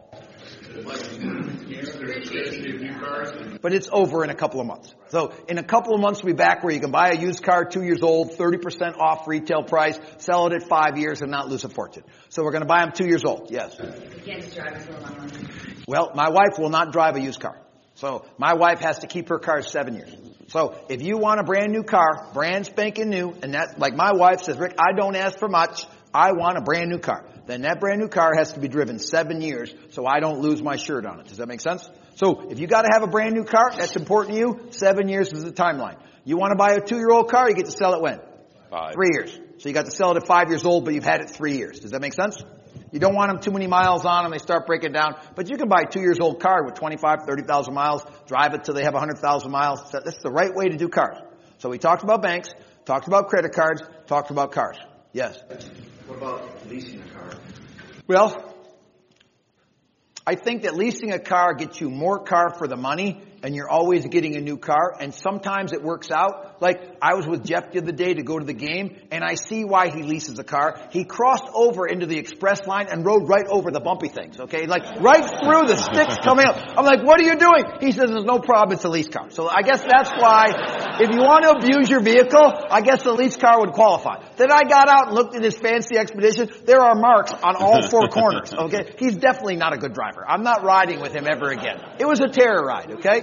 But it's over in a couple of months. So in a couple of months we'll be back where you can buy a used car two years old, 30% off retail price, sell it at five years and not lose a fortune. So we're going to buy them two years old. Yes. Can't drive until I'm. Well, my wife will not drive a used car. So my wife has to keep her car seven years. So if you want a brand new car, brand spanking new, and that, like my wife says, Rick, I don't ask for much. I want a brand new car. Then that brand new car has to be driven seven years so I don't lose my shirt on it. Does that make sense? So if you gotta have a brand new car, that's important to you, seven years is the timeline. You wanna buy a two year old car, you get to sell it when? Five. Three years. So you got to sell it at five years old, but you've had it three years. Does that make sense? You don't want them too many miles on them, they start breaking down. But you can buy a two years old car with 25, 30,000 miles, drive it till they have 100,000 miles. That's the right way to do cars. So we talked about banks, talked about credit cards, talked about cars. Yes. What about leasing a car? Well, I think that leasing a car gets you more car for the money and you're always getting a new car and sometimes it works out. Like I was with Jeff the other day to go to the game and I see why he leases a car. He crossed over into the express line and rode right over the bumpy things, okay? Like right through the sticks coming up. I'm like, what are you doing? He says there's no problem, it's a lease car. So I guess that's why if you want to abuse your vehicle, I guess the lease car would qualify. Then I got out and looked at his fancy expedition. There are marks on all four corners, <laughs> okay? He's definitely not a good driver. I'm not riding with him ever again. It was a terror ride, okay?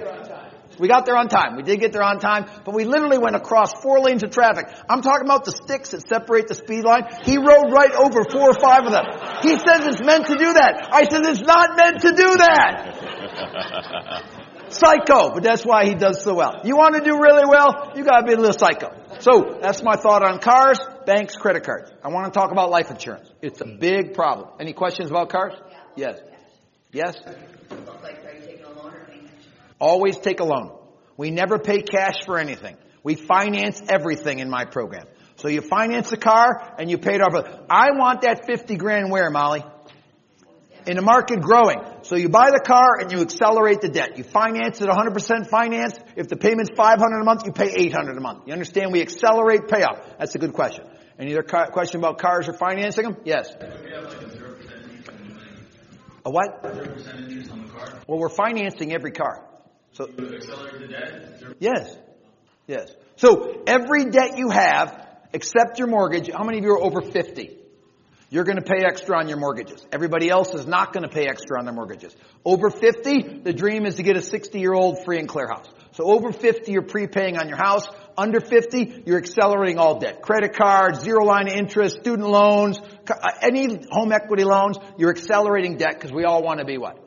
We got there on time. We did get there on time, but we literally went across four lanes of traffic. I'm talking about the sticks that separate the speed line. He rode right over four or five of them. He says it's meant to do that. I said it's not meant to do that. <laughs> Psycho, but that's why he does so well. You want to do really well, you gotta be a little psycho. So, that's my thought on cars, banks, credit cards. I want to talk about life insurance. It's a big problem. Any questions about cars? Yes. Yes? Like, are you taking a loan or paying cash? Always take a loan. We never pay cash for anything. We finance everything in my program. So you finance a car and you pay it off. I want that 50 grand where, Molly? In a market growing. So you buy the car and you accelerate the debt. You finance it 100% finance. If the payment's 500 a month, you pay 800 a month. You understand? We accelerate payoff. That's a good question. Any other ca- question about cars or financing them? Yes. We have like a zero percent on the money. What? Zero percent interest on the car. Well, we're financing every car. So accelerate the debt, Yes. Yes. So every debt you have, except your mortgage, how many of you are over 50? You're going to pay extra on your mortgages. Everybody else is not going to pay extra on their mortgages. Over 50, the dream is to get a 60 year old free and clear house. So over 50, you're prepaying on your house. Under 50, you're accelerating all debt. Credit cards, zero line of interest, student loans, uh, any home equity loans, you're accelerating debt because we all want to be what?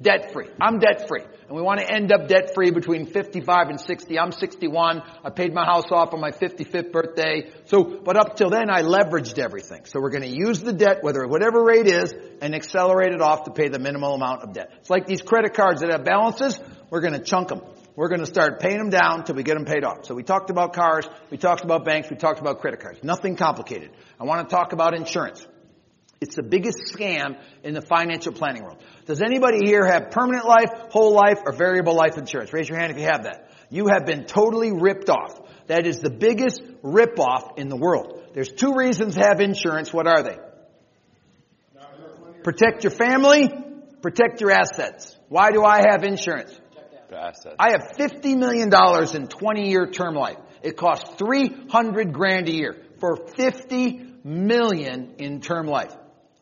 Debt free. I'm debt free. And we want to end up debt free between 55 and 60. I'm 61. I paid my house off on my 55th birthday. So, but up till then I leveraged everything. So we're going to use the debt, whether whatever rate is, and accelerate it off to pay the minimal amount of debt. It's like these credit cards that have balances. We're going to chunk them. We're going to start paying them down until we get them paid off. So we talked about cars, we talked about banks, we talked about credit cards. Nothing complicated. I want to talk about insurance. It's the biggest scam in the financial planning world. Does anybody here have permanent life, whole life, or variable life insurance? Raise your hand if you have that. You have been totally ripped off. That is the biggest rip off in the world. There's two reasons to have insurance. What are they? Protect your family, protect your assets. Why do I have insurance? Assets. I have $50 million in 20 year term life. It costs 300 grand a year for 50 million in term life.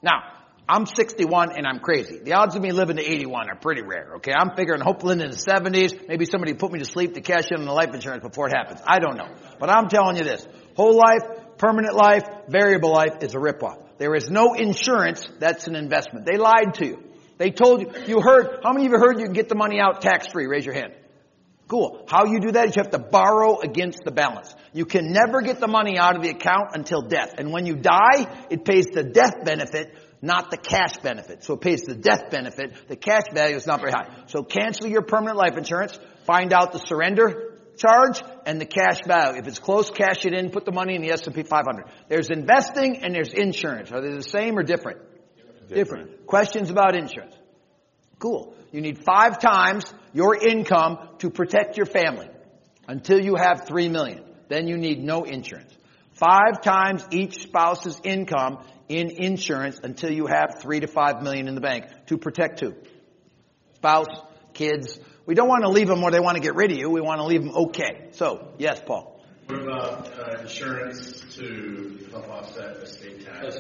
Now, I'm 61 and I'm crazy. The odds of me living to 81 are pretty rare, okay? I'm figuring hopefully in the 70s, maybe somebody put me to sleep to cash in on the life insurance before it happens. I don't know. But I'm telling you this. Whole life, permanent life, variable life is a ripoff. There is no insurance that's an investment. They lied to you. They told you, you heard, how many of you heard you can get the money out tax free? Raise your hand. Cool. How you do that is you have to borrow against the balance. You can never get the money out of the account until death. And when you die, it pays the death benefit, not the cash benefit. So it pays the death benefit. The cash value is not very high. So cancel your permanent life insurance, find out the surrender charge and the cash value. If it's close, cash it in, put the money in the S&P 500. There's investing and there's insurance. Are they the same or different? Different. different. Questions about insurance? Cool. You need five times your income to protect your family until you have three million. Then you need no insurance. Five times each spouse's income in insurance until you have three to five million in the bank to protect who? Spouse, kids. We don't want to leave them where they want to get rid of you. We want to leave them okay. So, yes, Paul. What about uh, insurance to help offset estate tax?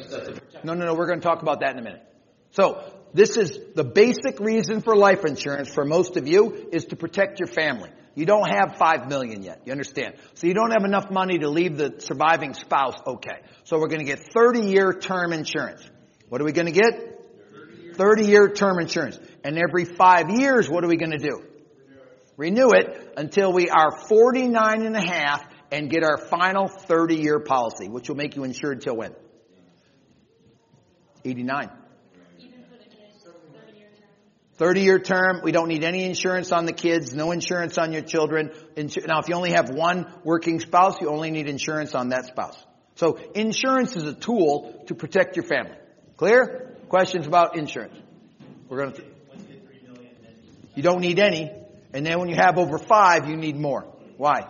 No, no, no. We're going to talk about that in a minute. So, this is the basic reason for life insurance for most of you is to protect your family. You don't have five million yet. You understand? So you don't have enough money to leave the surviving spouse okay. So we're going to get 30 year term insurance. What are we going to get? 30 year term insurance. And every five years, what are we going to do? Renew it until we are 49 and a half and get our final 30 year policy, which will make you insured till when? 89. 30 year term, we don't need any insurance on the kids, no insurance on your children. Now if you only have one working spouse, you only need insurance on that spouse. So insurance is a tool to protect your family. Clear? Questions about insurance? We're going to, you don't need any. And then when you have over five, you need more. Why?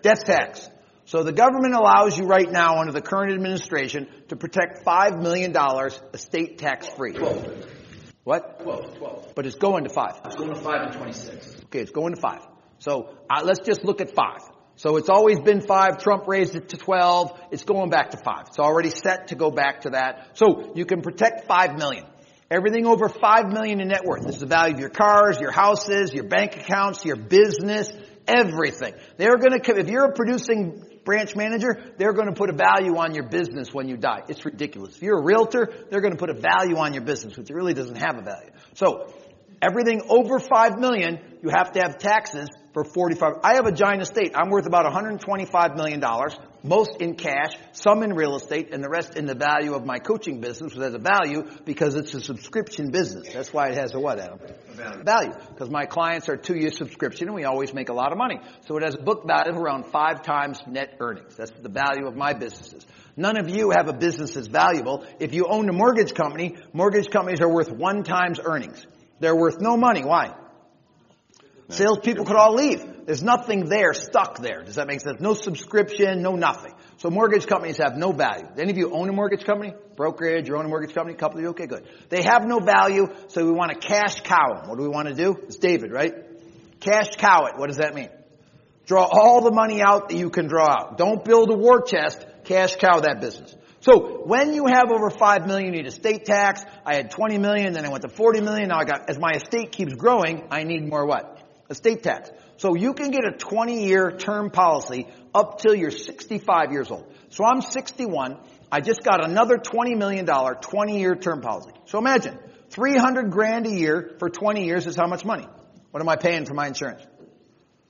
Death tax. So the government allows you right now under the current administration to protect $5 million estate tax free. What? 12, 12. But it's going to five. It's going to 5 and 26. Okay, it's going to five. So uh, let's just look at five. So it's always been five. Trump raised it to 12. It's going back to five. It's already set to go back to that. So you can protect five million. Everything over five million in net worth. This is the value of your cars, your houses, your bank accounts, your business, everything. They're gonna, if you're a producing branch manager, they're going to put a value on your business when you die. It's ridiculous. If you're a realtor, they're going to put a value on your business, which really doesn't have a value. So, everything over five million, you have to have taxes for 45. I have a giant estate. I'm worth about 125 million dollars, most in cash, some in real estate, and the rest in the value of my coaching business, which has a value because it's a subscription business. That's why it has a what, Adam? A value. Value. Because my clients are two year subscription and we always make a lot of money. So it has a book value of around five times net earnings. That's the value of my businesses. None of you have a business that's valuable. If you own a mortgage company, mortgage companies are worth one times earnings. They're worth no money. Why? Salespeople could all leave. There's nothing there stuck there. Does that make sense? No subscription, no nothing. So mortgage companies have no value. Any of you own a mortgage company? Brokerage, you own a mortgage company? A couple of you? Okay, good. They have no value, so we want to cash cow them. What do we want to do? It's David, right? Cash cow it. What does that mean? Draw all the money out that you can draw out. Don't build a war chest. Cash cow that business. So when you have over five million, you need estate tax. I had 20 million, then I went to 40 million. Now I got, as my estate keeps growing, I need more what? Estate tax. So you can get a 20 year term policy up till you're 65 years old. So I'm 61. I just got another $20 million 20 year term policy. So imagine 300 grand a year for 20 years is how much money? What am I paying for my insurance?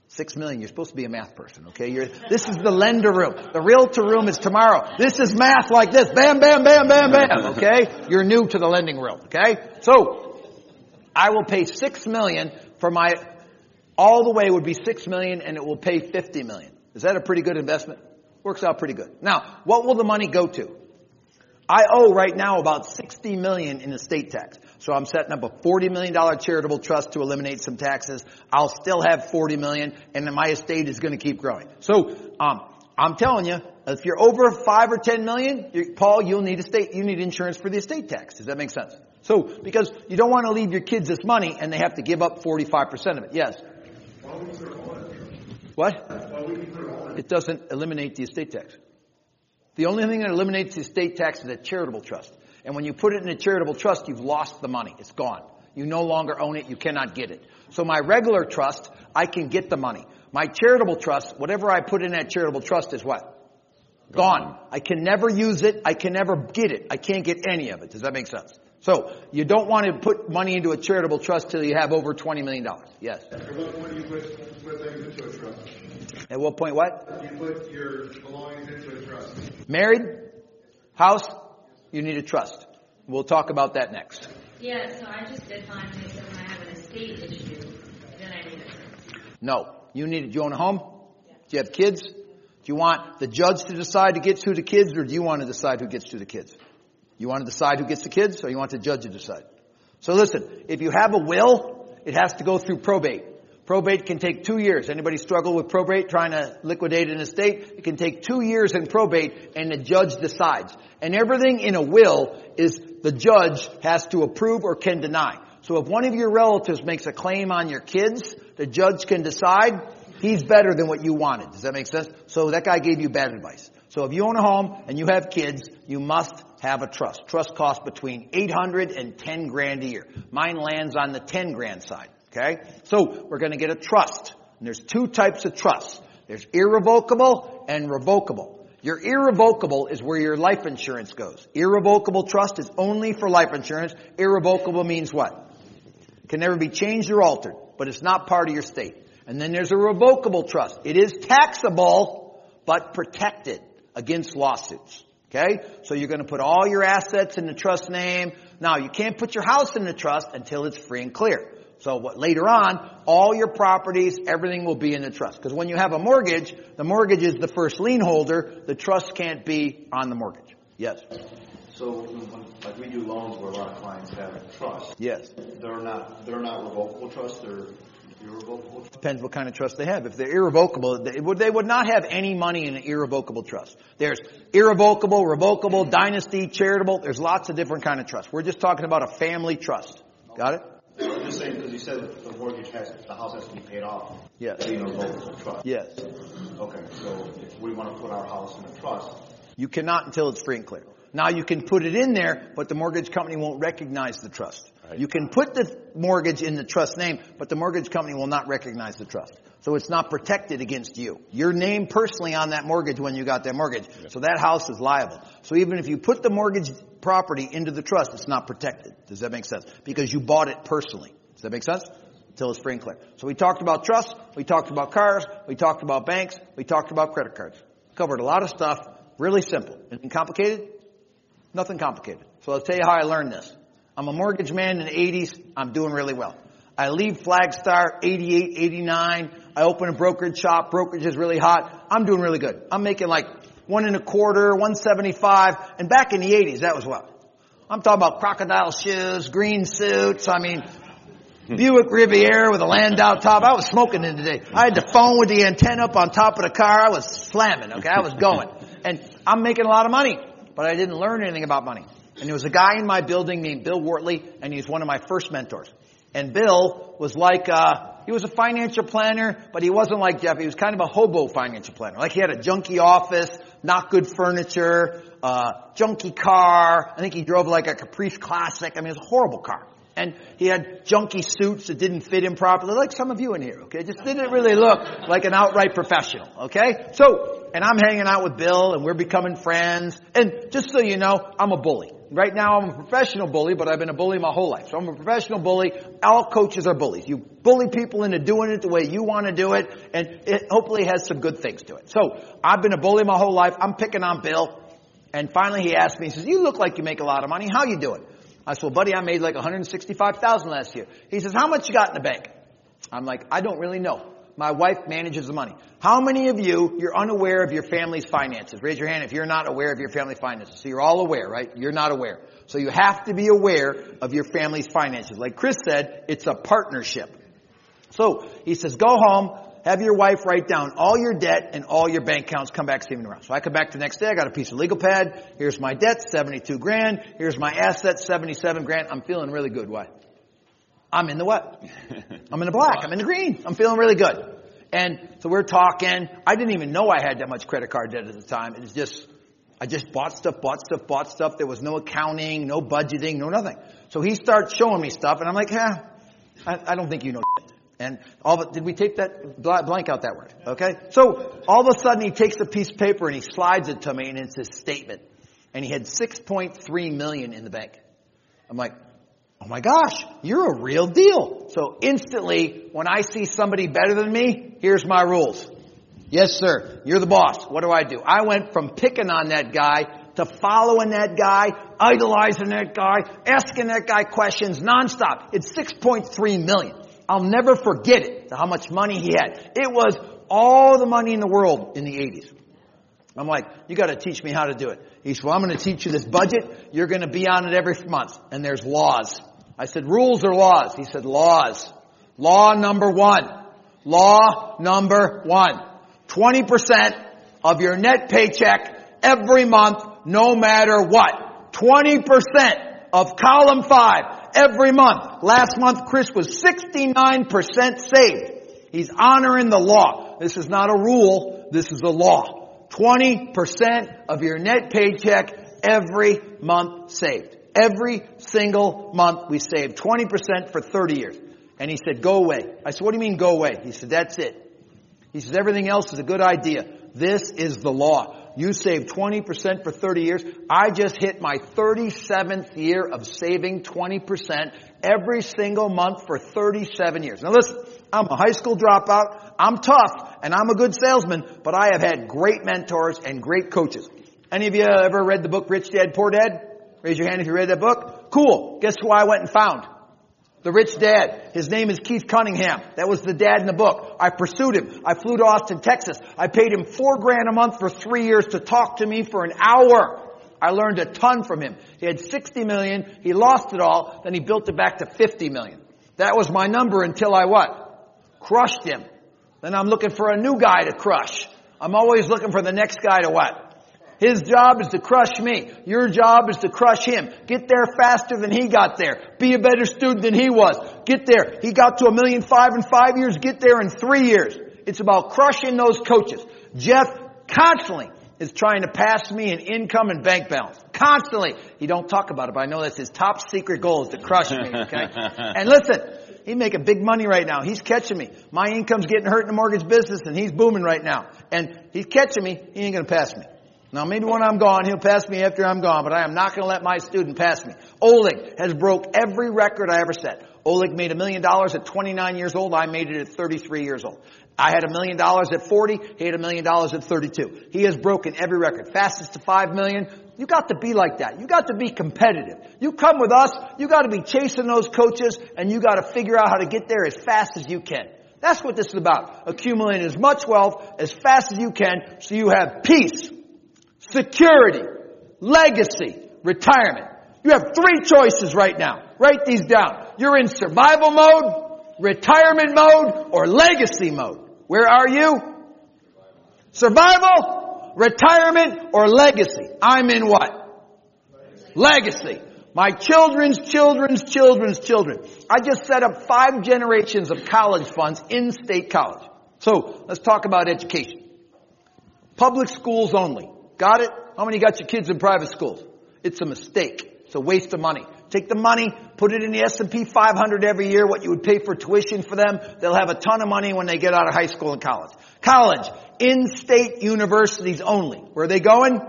Six million. You're supposed to be a math person, okay? You're, this is the lender room. The realtor room is tomorrow. This is math like this. Bam, bam, bam, bam, bam, okay? You're new to the lending room, okay? So, I will pay six million for my, all the way would be six million and it will pay 50 million. Is that a pretty good investment? Works out pretty good. Now, what will the money go to? I owe right now about 60 million in estate tax. So I'm setting up a $40 million charitable trust to eliminate some taxes. I'll still have 40 million and my estate is going to keep growing. So, um, I'm telling you, if you're over five or 10 million, Paul, you'll need estate, you need insurance for the estate tax. Does that make sense? So, because you don't want to leave your kids this money and they have to give up 45% of it. Yes. What? It doesn't eliminate the estate tax. The only thing that eliminates the estate tax is a charitable trust. And when you put it in a charitable trust, you've lost the money. It's gone. You no longer own it. You cannot get it. So my regular trust, I can get the money. My charitable trust, whatever I put in that charitable trust is what? Gone. I can never use it. I can never get it. I can't get any of it. Does that make sense? So you don't want to put money into a charitable trust till you have over $20 million. Yes. At what point do you put, put things into a trust? At what point what? You put your belongings into a trust. Married? House? You need a trust. We'll talk about that next. Yeah, so I just did find they said when I have an estate issue, then I need a trust. No. You need, do you own a home? Yeah. Do you have kids? Do you want the judge to decide who gets to the kids or do you want to decide who gets to the kids? You want to decide who gets the kids or you want the judge to decide? So listen, if you have a will, it has to go through probate. Probate can take two years. Anybody struggle with probate trying to liquidate an estate? It can take two years in probate and the judge decides. And everything in a will is the judge has to approve or can deny. So if one of your relatives makes a claim on your kids, the judge can decide he's better than what you wanted. Does that make sense? So that guy gave you bad advice. So if you own a home and you have kids, you must have a trust. Trust costs between 800 and 10 grand a year. Mine lands on the 10 grand side. Okay? So we're gonna get a trust. And there's two types of trusts. There's irrevocable and revocable. Your irrevocable is where your life insurance goes. Irrevocable trust is only for life insurance. Irrevocable means what? Can never be changed or altered, but it's not part of your state. And then there's a revocable trust. It is taxable, but protected against lawsuits. Okay? So you're gonna put all your assets in the trust name. Now, you can't put your house in the trust until it's free and clear. So what, later on, all your properties, everything will be in the trust. Because when you have a mortgage, the mortgage is the first lien holder. The trust can't be on the mortgage. Yes. So, like we do loans where a lot of clients have trust. Yes. They're not, they're not revocable trusts, they're? Depends what kind of trust they have. If they're irrevocable, they would, they would not have any money in an irrevocable trust. There's irrevocable, revocable, dynasty, charitable. There's lots of different kind of trusts. We're just talking about a family trust. Got it? I'm just saying, because you said the mortgage has, the house has to be paid off. Yes. Being a trust. Yes. Okay, so if we want to put our house in a trust, You cannot until it's free and clear. Now you can put it in there, but the mortgage company won't recognize the trust. You can put the mortgage in the trust name, but the mortgage company will not recognize the trust. So it's not protected against you. Your name personally on that mortgage when you got that mortgage. So that house is liable. So even if you put the mortgage property into the trust, it's not protected. Does that make sense? Because you bought it personally. Does that make sense? Until it's free and clear. So we talked about trust, we talked about cars, we talked about banks, we talked about credit cards. Covered a lot of stuff, really simple. Anything complicated? Nothing complicated. So I'll tell you how I learned this. I'm a mortgage man in the 80s. I'm doing really well. I leave Flagstar 88, 89. I open a brokerage shop. Brokerage is really hot. I'm doing really good. I'm making like one and a quarter, 175. And back in the 80s, that was what? I'm talking about crocodile shoes, green suits. I mean, Buick Riviera with a Landau top. I was smoking in today. I had the phone with the antenna up on top of the car. I was slamming. Okay, I was going, and I'm making a lot of money, but I didn't learn anything about money. And there was a guy in my building named Bill Wortley, and he's one of my first mentors. And Bill was like, uh, he was a financial planner, but he wasn't like Jeff. He was kind of a hobo financial planner. Like he had a junky office, not good furniture, uh, junky car. I think he drove like a Caprice Classic. I mean, it was a horrible car. And he had junky suits that didn't fit him properly, like some of you in here, okay? Just didn't really look like an outright professional, okay? So, and I'm hanging out with Bill and we're becoming friends. And just so you know, I'm a bully. Right now I'm a professional bully, but I've been a bully my whole life. So I'm a professional bully. All coaches are bullies. You bully people into doing it the way you want to do it, and it hopefully has some good things to it. So I've been a bully my whole life. I'm picking on Bill. And finally he asked me, he says, you look like you make a lot of money. How you doing? I said, well, buddy, I made like 165,000 last year. He says, how much you got in the bank? I'm like, I don't really know. My wife manages the money. How many of you, you're unaware of your family's finances? Raise your hand if you're not aware of your family finances. So you're all aware, right? You're not aware. So you have to be aware of your family's finances. Like Chris said, it's a partnership. So he says, go home, have your wife write down all your debt and all your bank accounts, come back, me around. So I come back the next day, I got a piece of legal pad, here's my debt, 72 grand, here's my assets, 77 grand. I'm feeling really good. Why? I'm in the what? <laughs> I'm in the black. I'm in the green. I'm feeling really good. And so we're talking. I didn't even know I had that much credit card debt at the time. It was just, I just bought stuff, bought stuff, bought stuff. There was no accounting, no budgeting, no nothing. So he starts showing me stuff and I'm like, yeah, I, I don't think you know and all it, did we take that blank out that word? Okay. So all of a sudden he takes a piece of paper and he slides it to me and it's his statement. And he had 6.3 million in the bank. I'm like, oh my gosh, you're a real deal. So instantly, when I see somebody better than me, here's my rules. Yes, sir. You're the boss. What do I do? I went from picking on that guy to following that guy, idolizing that guy, asking that guy questions nonstop. It's 6.3 million. I'll never forget it, how much money he had. It was all the money in the world in the 80s. I'm like, you gotta teach me how to do it. He said, well, I'm gonna teach you this budget. You're gonna be on it every month. And there's laws. I said, rules or laws? He said, laws. Law number one. Law number one. 20% of your net paycheck every month, no matter what. 20% of column five every month. Last month, Chris was 69% saved. He's honoring the law. This is not a rule. This is a law. 20% of your net paycheck every month saved. Every single month we saved 20% for 30 years. And he said, go away. I said, what do you mean go away? He said, that's it. He says, everything else is a good idea. This is the law. You save 20% for 30 years. I just hit my 37th year of saving 20% every single month for 37 years. Now listen, I'm a high school dropout. I'm tough and I'm a good salesman, but I have had great mentors and great coaches. Any of you ever read the book Rich Dad Poor Dad? Raise your hand if you read that book. Cool. Guess who I went and found? The rich dad. His name is Keith Cunningham. That was the dad in the book. I pursued him. I flew to Austin, Texas. I paid him four grand a month for three years to talk to me for an hour. I learned a ton from him. He had 60 million. He lost it all. Then he built it back to 50 million. That was my number until I what? Crushed him. Then I'm looking for a new guy to crush. I'm always looking for the next guy to what? His job is to crush me. Your job is to crush him. Get there faster than he got there. Be a better student than he was. Get there. He got to a million five in five years. Get there in three years. It's about crushing those coaches. Jeff constantly is trying to pass me an income and bank balance. Constantly. He don't talk about it, but I know that's his top secret goal is to crush me, okay? <laughs> and listen, he's making big money right now. He's catching me. My income's getting hurt in the mortgage business and he's booming right now. And he's catching me. He ain't gonna pass me. Now maybe when I'm gone, he'll pass me after I'm gone, but I am not going to let my student pass me. Oleg has broke every record I ever set. Oleg made a million dollars at 29 years old. I made it at 33 years old. I had a million dollars at 40. He had a million dollars at 32. He has broken every record. Fastest to 5 million. You got to be like that. You got to be competitive. You come with us, you got to be chasing those coaches and you got to figure out how to get there as fast as you can. That's what this is about. Accumulating as much wealth as fast as you can so you have peace security, legacy, retirement. You have three choices right now. Write these down. You're in survival mode, retirement mode, or legacy mode. Where are you? Survival, retirement, or legacy. I'm in what? Legacy. My children's children's children's children. I just set up five generations of college funds in state college. So let's talk about education. Public schools only. Got it? How many got your kids in private schools? It's a mistake. It's a waste of money. Take the money, put it in the S&P 500 every year, what you would pay for tuition for them. They'll have a ton of money when they get out of high school and college. College, in-state universities only. Where are they going?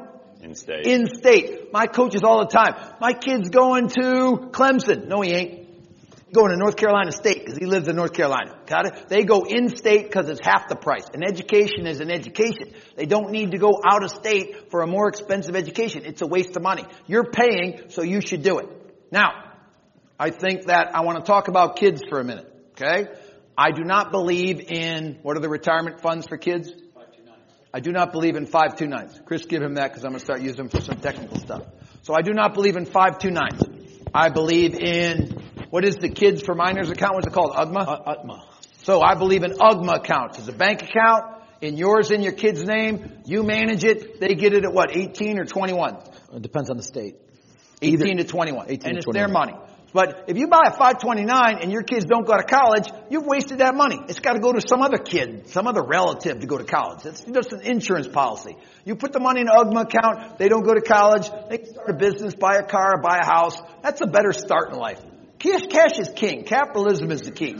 In state. In state. My coaches all the time. My kid's going to Clemson. No, he ain't. Going to North Carolina State because he lives in North Carolina. Got it? They go in state because it's half the price. An education is an education. They don't need to go out of state for a more expensive education. It's a waste of money. You're paying, so you should do it. Now, I think that I want to talk about kids for a minute. Okay? I do not believe in, what are the retirement funds for kids? I do not believe in 529s. Chris, give him that because I'm going to start using them for some technical stuff. So I do not believe in 529s. I believe in, what is the kids for minors account? What's it called? UGMA? Uh, UGMA. So I believe in UGMA accounts. It's a bank account in yours in your kid's name. You manage it. They get it at what, 18 or 21? It depends on the state. 18 Either, to 21. 18 and to it's 21. their money. But if you buy a 529 and your kids don't go to college, you've wasted that money. It's got to go to some other kid, some other relative to go to college. It's just an insurance policy. You put the money in an UGMA account, they don't go to college, they can start a business, buy a car, buy a house. That's a better start in life. Cash, cash is king. Capitalism is the key.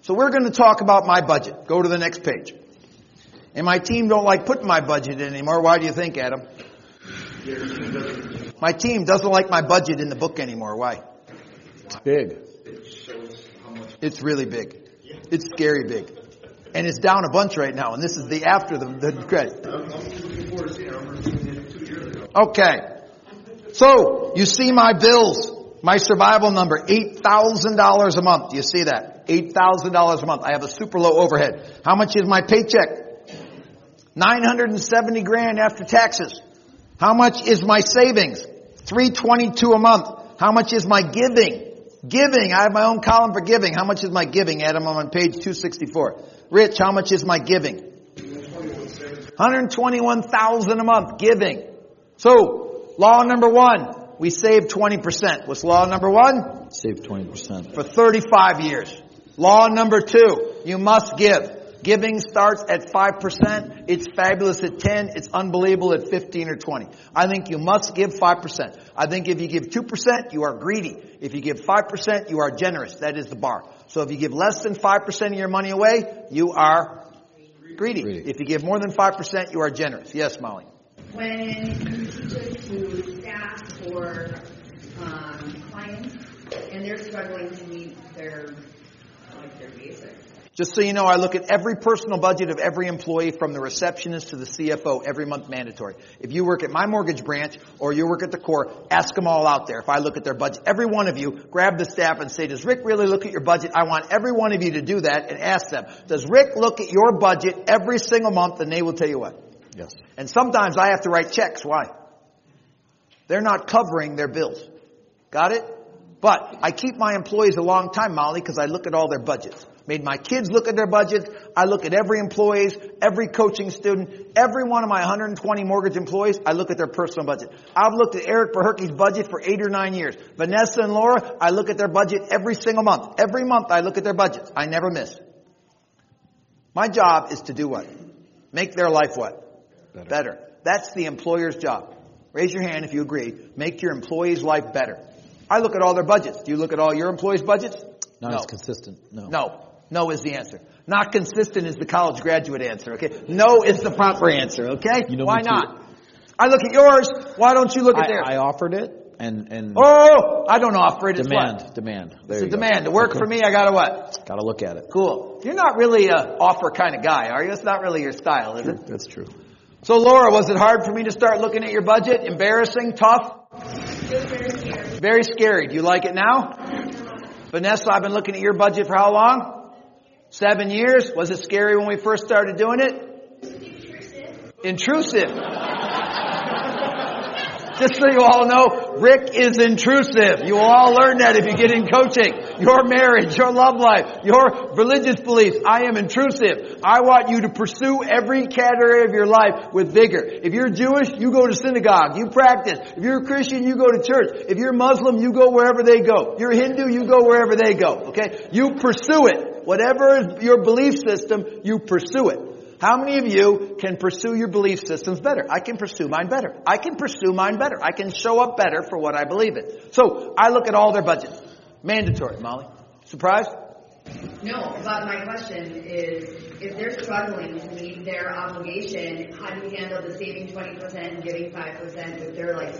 So we're going to talk about my budget. Go to the next page. And my team don't like putting my budget in anymore. Why do you think, Adam? My team doesn't like my budget in the book anymore. Why? It's big. It's really big. It's scary big. And it's down a bunch right now, and this is the after the, the credit. Okay. So, you see my bills. My survival number, $8,000 a month. Do you see that? $8,000 a month. I have a super low overhead. How much is my paycheck? 970 grand after taxes. How much is my savings? 322 a month. How much is my giving? Giving. I have my own column for giving. How much is my giving, Adam? I'm on page 264. Rich, how much is my giving? 121,000 a month giving. So, law number one, we save 20%. What's law number one? Save 20%. For 35 years. Law number two, you must give. Giving starts at 5%. It's fabulous at 10. It's unbelievable at 15 or 20. I think you must give 5%. I think if you give 2%, you are greedy. If you give 5%, you are generous. That is the bar. So if you give less than 5% of your money away, you are greedy. Greedy. If you give more than 5%, you are generous. Yes, Molly. When you teach it to staff or um, clients, and they're struggling to meet their like their basics. Just so you know, I look at every personal budget of every employee from the receptionist to the CFO every month mandatory. If you work at my mortgage branch or you work at the core, ask them all out there. If I look at their budget, every one of you, grab the staff and say, does Rick really look at your budget? I want every one of you to do that and ask them, does Rick look at your budget every single month? And they will tell you what. Yes. And sometimes I have to write checks. Why? They're not covering their bills. Got it? But I keep my employees a long time, Molly, because I look at all their budgets. Made my kids look at their budgets. I look at every employee's, every coaching student, every one of my 120 mortgage employees. I look at their personal budget. I've looked at Eric Berherke's budget for eight or nine years. Vanessa and Laura, I look at their budget every single month. Every month I look at their budgets. I never miss. My job is to do what? Make their life what? Better. better. That's the employer's job. Raise your hand if you agree. Make your employee's life better. I look at all their budgets. Do you look at all your employees' budgets? Not No. as consistent. No. No. No is the answer. Not consistent is the college graduate answer, okay? No is the proper answer, okay? You know Why too. not? I look at yours. Why don't you look at I, theirs? I offered it and and oh, I don't offer it. It's demand what? demand. There It's a go. demand. To work Okay. for me, I gotta what? Got to look at it. Cool. You're not really a offer kind of guy, are you? It's not really your style, is it? That's true. So Laura, was it hard for me to start looking at your budget? Embarrassing? Tough? Very scary. Very scary. Do you like it now? Vanessa, I've been looking at your budget for how long? Seven years. Was it scary when we first started doing it? Intrusive. Intrusive. Just so you all know, Rick is intrusive. You will all learn that if you get in coaching. Your marriage, your love life, your religious beliefs. I am intrusive. I want you to pursue every category of your life with vigor. If you're Jewish, you go to synagogue. You practice. If you're a Christian, you go to church. If you're Muslim, you go wherever they go. You're Hindu, you go wherever they go. Okay? You pursue it. Whatever is your belief system, you pursue it. How many of you can pursue your belief systems better? I can pursue mine better. I can pursue mine better. I can show up better for what I believe in. So I look at all their budgets. Mandatory, Molly. Surprised? No, but my question is, if they're struggling to meet their obligation, how do you handle the saving twenty percent and giving five percent if they're like,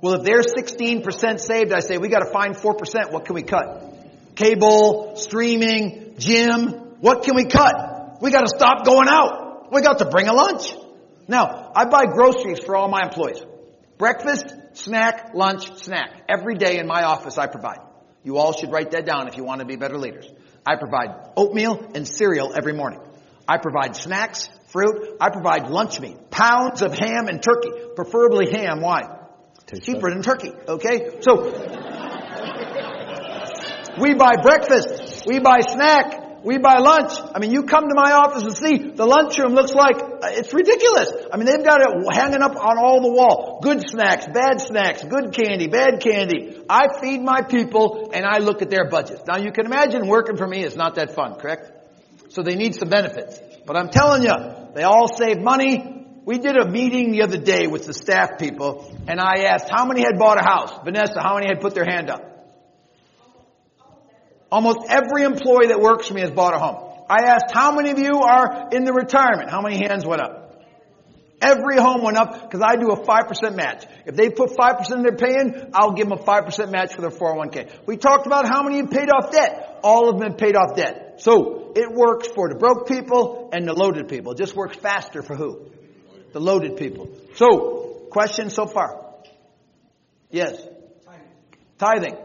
Well, if they're 16% saved, I say, we gotta find 4%. What can we cut? Cable, streaming, gym. What can we cut? We gotta stop going out. We got to bring a lunch. Now, I buy groceries for all my employees. Breakfast, snack, lunch, snack. Every day in my office I provide. You all should write that down if you want to be better leaders. I provide oatmeal and cereal every morning. I provide snacks, fruit. I provide lunch meat. Pounds of ham and turkey. Preferably ham. Why? Cheaper than turkey. Okay? So, we buy breakfast. We buy snack. We buy lunch. I mean, you come to my office and see the lunchroom looks like, uh, it's ridiculous. I mean, they've got it hanging up on all the wall. Good snacks, bad snacks, good candy, bad candy. I feed my people and I look at their budgets. Now you can imagine working for me is not that fun, correct? So they need some benefits. But I'm telling you, they all save money. We did a meeting the other day with the staff people and I asked how many had bought a house. Vanessa, how many had put their hand up? Almost every employee that works for me has bought a home. I asked how many of you are in the retirement? How many hands went up? Every home went up because I do a 5% match. If they put 5% they're paying, I'll give them a 5% match for their 401k. We talked about how many have paid off debt. All of them have paid off debt. So it works for the broke people and the loaded people. It just works faster for who? The loaded people. So, questions so far? Yes. Tithing.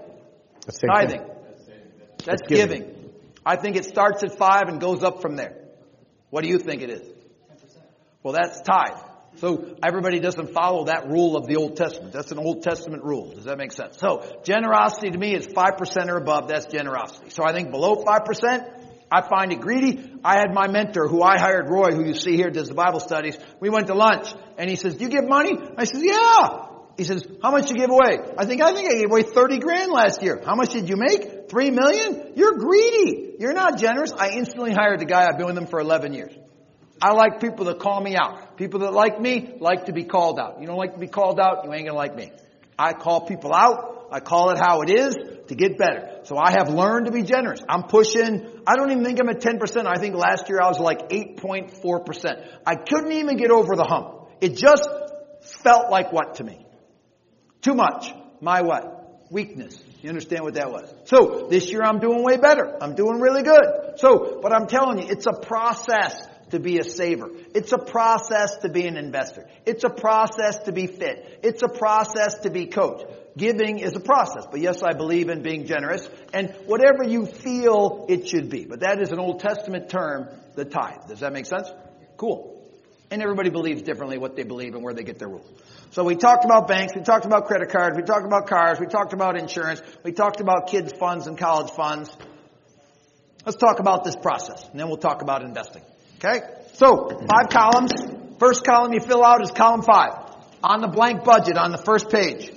Tithing. That's giving. I think it starts at five and goes up from there. What do you think it is? Well, that's tithe. So everybody doesn't follow that rule of the Old Testament. That's an Old Testament rule. Does that make sense? So generosity to me is 5% or above. That's generosity. So I think below 5%, I find it greedy. I had my mentor who I hired, Roy, who you see here, does the Bible studies. We went to lunch and he says, do you give money? I said, yeah. He says, how much you give away? I think, I think I gave away 30 grand last year. How much did you make? Three million? You're greedy. You're not generous. I instantly hired the guy. I've been with him for 11 years. I like people that call me out. People that like me like to be called out. You don't like to be called out, you ain't gonna like me. I call people out. I call it how it is to get better. So I have learned to be generous. I'm pushing, I don't even think I'm at 10%. I think last year I was like 8.4%. I couldn't even get over the hump. It just felt like what to me? Too much. My what? Weakness. You understand what that was? So, this year I'm doing way better. I'm doing really good. So, but I'm telling you, it's a process to be a saver. It's a process to be an investor. It's a process to be fit. It's a process to be coached. Giving is a process. But yes, I believe in being generous and whatever you feel it should be. But that is an Old Testament term, the tithe. Does that make sense? Cool. And everybody believes differently what they believe and where they get their rules. So we talked about banks, we talked about credit cards, we talked about cars, we talked about insurance, we talked about kids funds and college funds. Let's talk about this process and then we'll talk about investing. Okay? So, five columns. First column you fill out is column five. On the blank budget on the first page.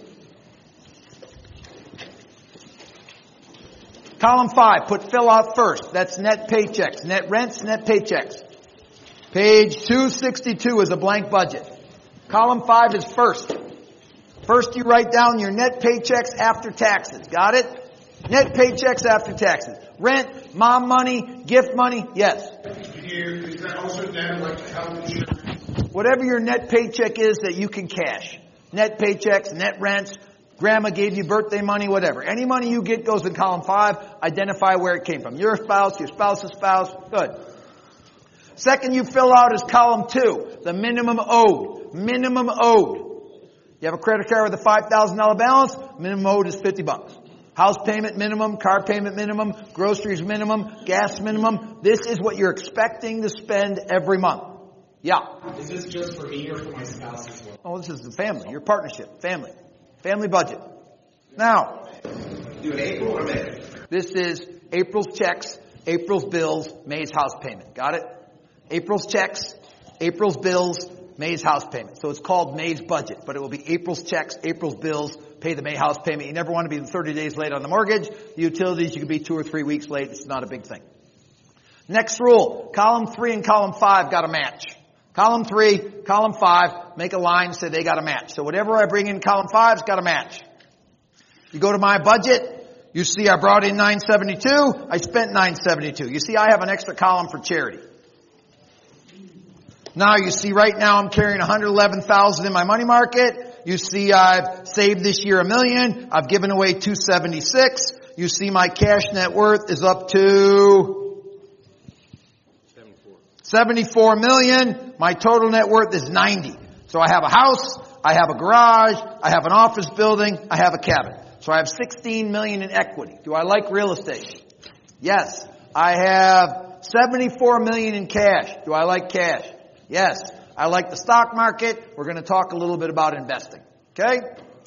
Column five, put fill out first. That's net paychecks. Net rents, net paychecks. Page 262 is a blank budget. Column five is first. First you write down your net paychecks after taxes. Got it? Net paychecks after taxes. Rent, mom money, gift money, yes. Is that also then like health insurance? Whatever your net paycheck is that you can cash. Net paychecks, net rents, grandma gave you birthday money, whatever. Any money you get goes in column five. Identify where it came from. Your spouse, your spouse's spouse. Good. Second you fill out is column two, the minimum owed. Minimum owed. You have a credit card with a $5,000 balance, minimum owed is 50 bucks. House payment minimum, car payment minimum, groceries minimum, gas minimum. This is what you're expecting to spend every month. Yeah. Is this just for me or for my spouse as well? Oh, this is the family, your partnership, family. Family budget. Now. Do it April or May? This is April's checks, April's bills, May's house payment. Got it? April's checks, April's bills, May's house payment. So it's called May's budget, but it will be April's checks, April's bills, pay the May house payment. You never want to be 30 days late on the mortgage. The utilities, you can be two or three weeks late. It's not a big thing. Next rule, column three and column five got to match. Column three, column five, make a line, say they got a match. So whatever I bring in column five's got to match. You go to my budget, You see I brought in 972, I spent 972. You see I have an extra column for charity. Now you see right now I'm carrying 111,000 in my money market. You see I've saved this year a million. I've given away 276. You see my cash net worth is up to 74 million. My total net worth is 90. So I have a house, I have a garage, I have an office building, I have a cabin. So I have 16 million in equity. Do I like real estate? Yes. I have 74 million in cash. Do I like cash? Yes. I like the stock market. We're going to talk a little bit about investing. Okay?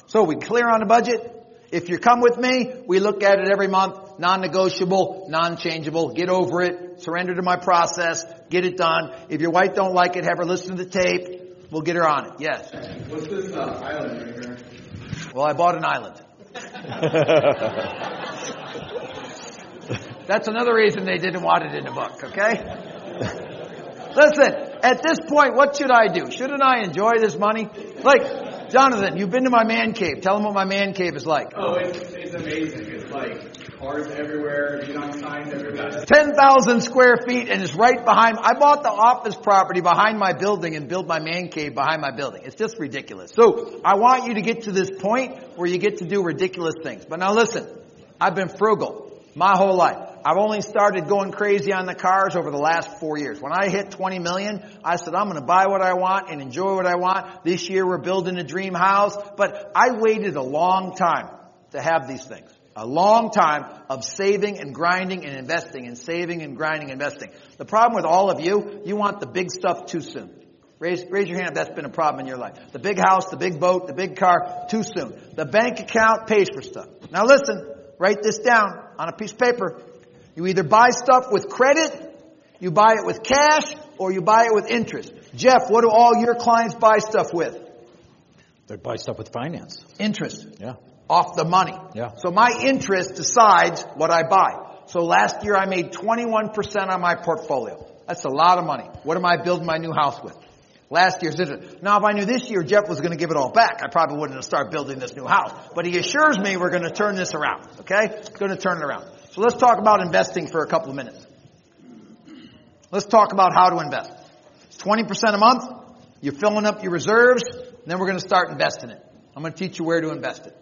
So we clear on the budget? If you come with me, we look at it every month, non-negotiable, non-changeable, get over it, surrender to my process, get it done. If your wife don't like it, have her listen to the tape, we'll get her on it. Yes. What's this uh, island right here? Well, I bought an island. <laughs> That's another reason they didn't want it in the book, okay? Listen, at this point, what should I do? Shouldn't I enjoy this money? Like, Jonathan, you've been to my man cave. Tell them what my man cave is like. Oh, it's, it's amazing. It's like cars everywhere, neon signs everywhere. 10,000 square feet and it's right behind, I bought the office property behind my building and built my man cave behind my building. It's just ridiculous. So I want you to get to this point where you get to do ridiculous things. But now listen, I've been frugal my whole life. I've only started going crazy on the cars over the last four years. When I hit 20 million, I said, I'm going to buy what I want and enjoy what I want. This year we're building a dream house, but I waited a long time to have these things. A long time of saving and grinding and investing and saving and grinding and investing. The problem with all of you, you want the big stuff too soon. Raise, raise your hand if that's been a problem in your life. The big house, the big boat, the big car, too soon. The bank account pays for stuff. Now listen, write this down on a piece of paper. You either buy stuff with credit, you buy it with cash, or you buy it with interest. Jeff, what do all your clients buy stuff with? They buy stuff with finance. Interest. Yeah. Off the money. Yeah. So my interest decides what I buy. So last year I made 21% on my portfolio. That's a lot of money. What am I building my new house with? Last year's interest. Now if I knew this year Jeff was going to give it all back, I probably wouldn't have started building this new house. But he assures me we're going to turn this around. Okay? Going to turn it around. So let's talk about investing for a couple of minutes. Let's talk about how to invest. It's 20% a month. You're filling up your reserves. And then we're going to start investing it. I'm going to teach you where to invest it.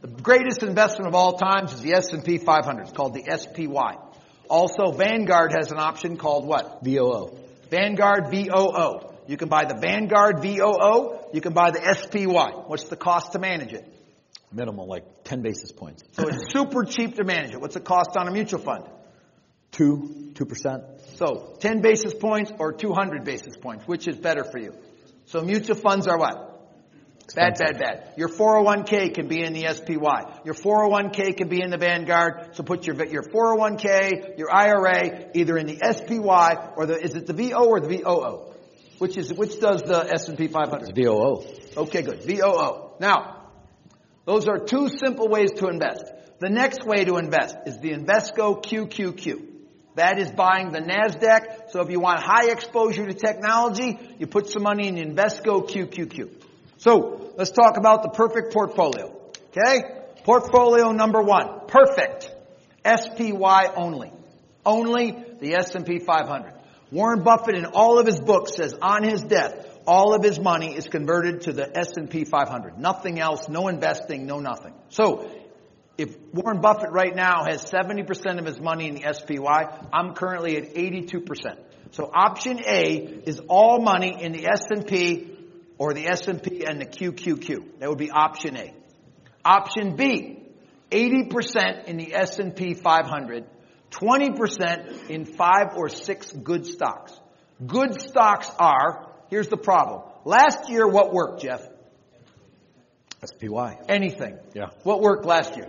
The greatest investment of all times is the S&P 500. It's called the SPY. Also, Vanguard has an option called what? VOO. Vanguard VOO. You can buy the Vanguard VOO. You can buy the SPY. What's the cost to manage it? Minimal, like 10 basis points. So it's super cheap to manage it. What's the cost on a mutual fund? Two, 2%. So 10 basis points or 200 basis points. Which is better for you? So mutual funds are what? Bad, bad, bad. Your 401k can be in the SPY. Your 401k can be in the Vanguard. So put your your 401k, your IRA, either in the SPY or the is it the VO or the VOO? Which is which does the S&P 500? It's VOO. Okay, good. VOO. Now, those are two simple ways to invest. The next way to invest is the Invesco QQQ. That is buying the NASDAQ. So if you want high exposure to technology, you put some money in Invesco QQQ. So let's talk about the perfect portfolio. Okay? Portfolio number one. Perfect. SPY only. Only the S&P 500. Warren Buffett in all of his books says on his death, all of his money is converted to the S&P 500. Nothing else, no investing, no nothing. So, if Warren Buffett right now has 70% of his money in the SPY, I'm currently at 82%. So option A is all money in the S&P or the S&P and the QQQ. That would be option A. Option B, 80% in the S&P 500, 20% in five or six good stocks. Good stocks are, here's the problem. Last year, what worked, Jeff? SPY. Anything. Yeah. What worked last year?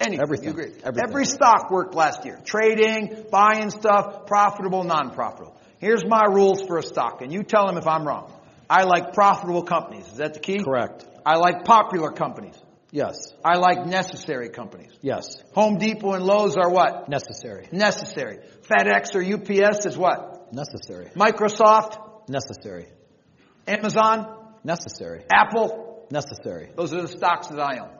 Anything. Everything. You agree? Everything. Every stock worked last year. Trading, buying stuff, profitable, non-profitable. Here's my rules for a stock, and you tell them if I'm wrong. I like profitable companies. Is that the key? Correct. I like popular companies. Yes. I like necessary companies. Yes. Home Depot and Lowe's are what? Necessary. Necessary. FedEx or UPS is what? Necessary. Microsoft, Necessary. Amazon, Necessary. Apple. Necessary. Those are the stocks that I own.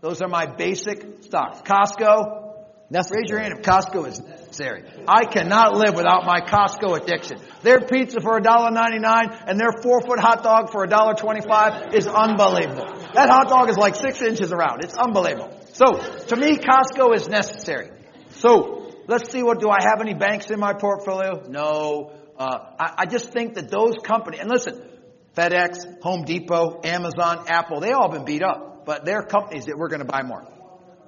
Those are my basic stocks. Costco. Necessary. Raise your hand if Costco is necessary. I cannot live without my Costco addiction. Their pizza for $1.99 and their four foot hot dog for $1.25 is unbelievable. That hot dog is like six inches around. It's unbelievable. So, to me, Costco is necessary. So, let's see what, do I have any banks in my portfolio? No. Uh, I, I just think that those companies, and listen, FedEx, Home Depot, Amazon, Apple, they all been beat up, but they're companies that we're going to buy more.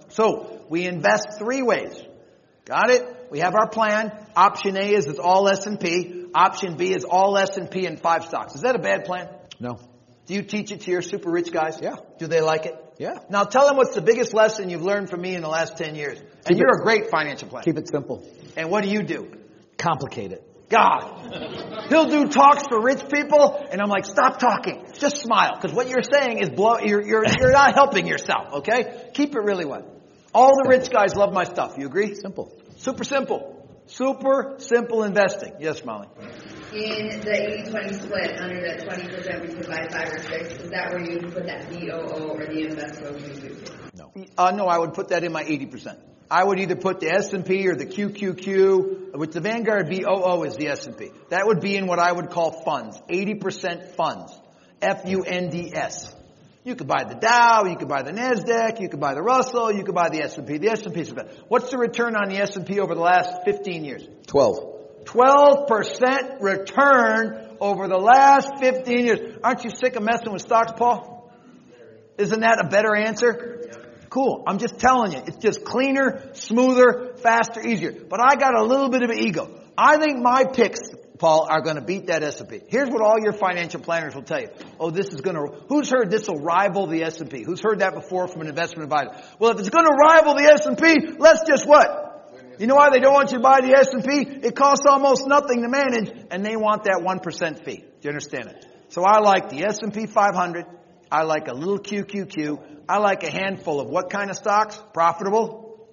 So we invest three ways. Got it? We have our plan. Option A is it's all S&P. Option B is all S&P and five stocks. Is that a bad plan? No. Do you teach it to your super rich guys? Yeah. Do they like it? Yeah. Now tell them what's the biggest lesson you've learned from me in the last 10 years. And you're it- a great financial planner. Keep it simple. And what do you do? Complicate it. God. He'll do talks for rich people, and I'm like, stop talking. Just smile, because what you're saying is blow. You're you're <laughs> you're not helping yourself. Okay, keep it really well. All the rich guys love my stuff. You agree? Simple. Super simple. Super simple investing. Yes, Molly. In the 80-20 split, under that 20% we could buy five or six, is that where you put that VOO or the Invesco you Uh, no, I would put that in my 80%. I would either put the S&P or the QQQ, which the Vanguard VOO is the S&P. That would be in what I would call funds. 80% funds. F-U-N-D-S. You could buy the Dow, you could buy the Nasdaq, you could buy the Russell, you could buy the S&P. The S&P. What's the return on the S&P over the last 15 years? 12. 12% return over the last 15 years. Aren't you sick of messing with stocks, Paul? Isn't that a better answer? Cool. I'm just telling you. It's just cleaner, smoother, faster, easier. But I got a little bit of an ego. I think my picks, Paul, are going to beat that S&P. Here's what all your financial planners will tell you. Oh, this is going to, who's heard this will rival the S&P? Who's heard that before from an investment advisor? Well, if it's going to rival the S&P, let's just what? You know why they don't want you to buy the S&P? It costs almost nothing to manage, and they want that 1% fee. Do you understand it? So I like the S&P 500. I like a little QQQ. I like a handful of what kind of stocks? Profitable,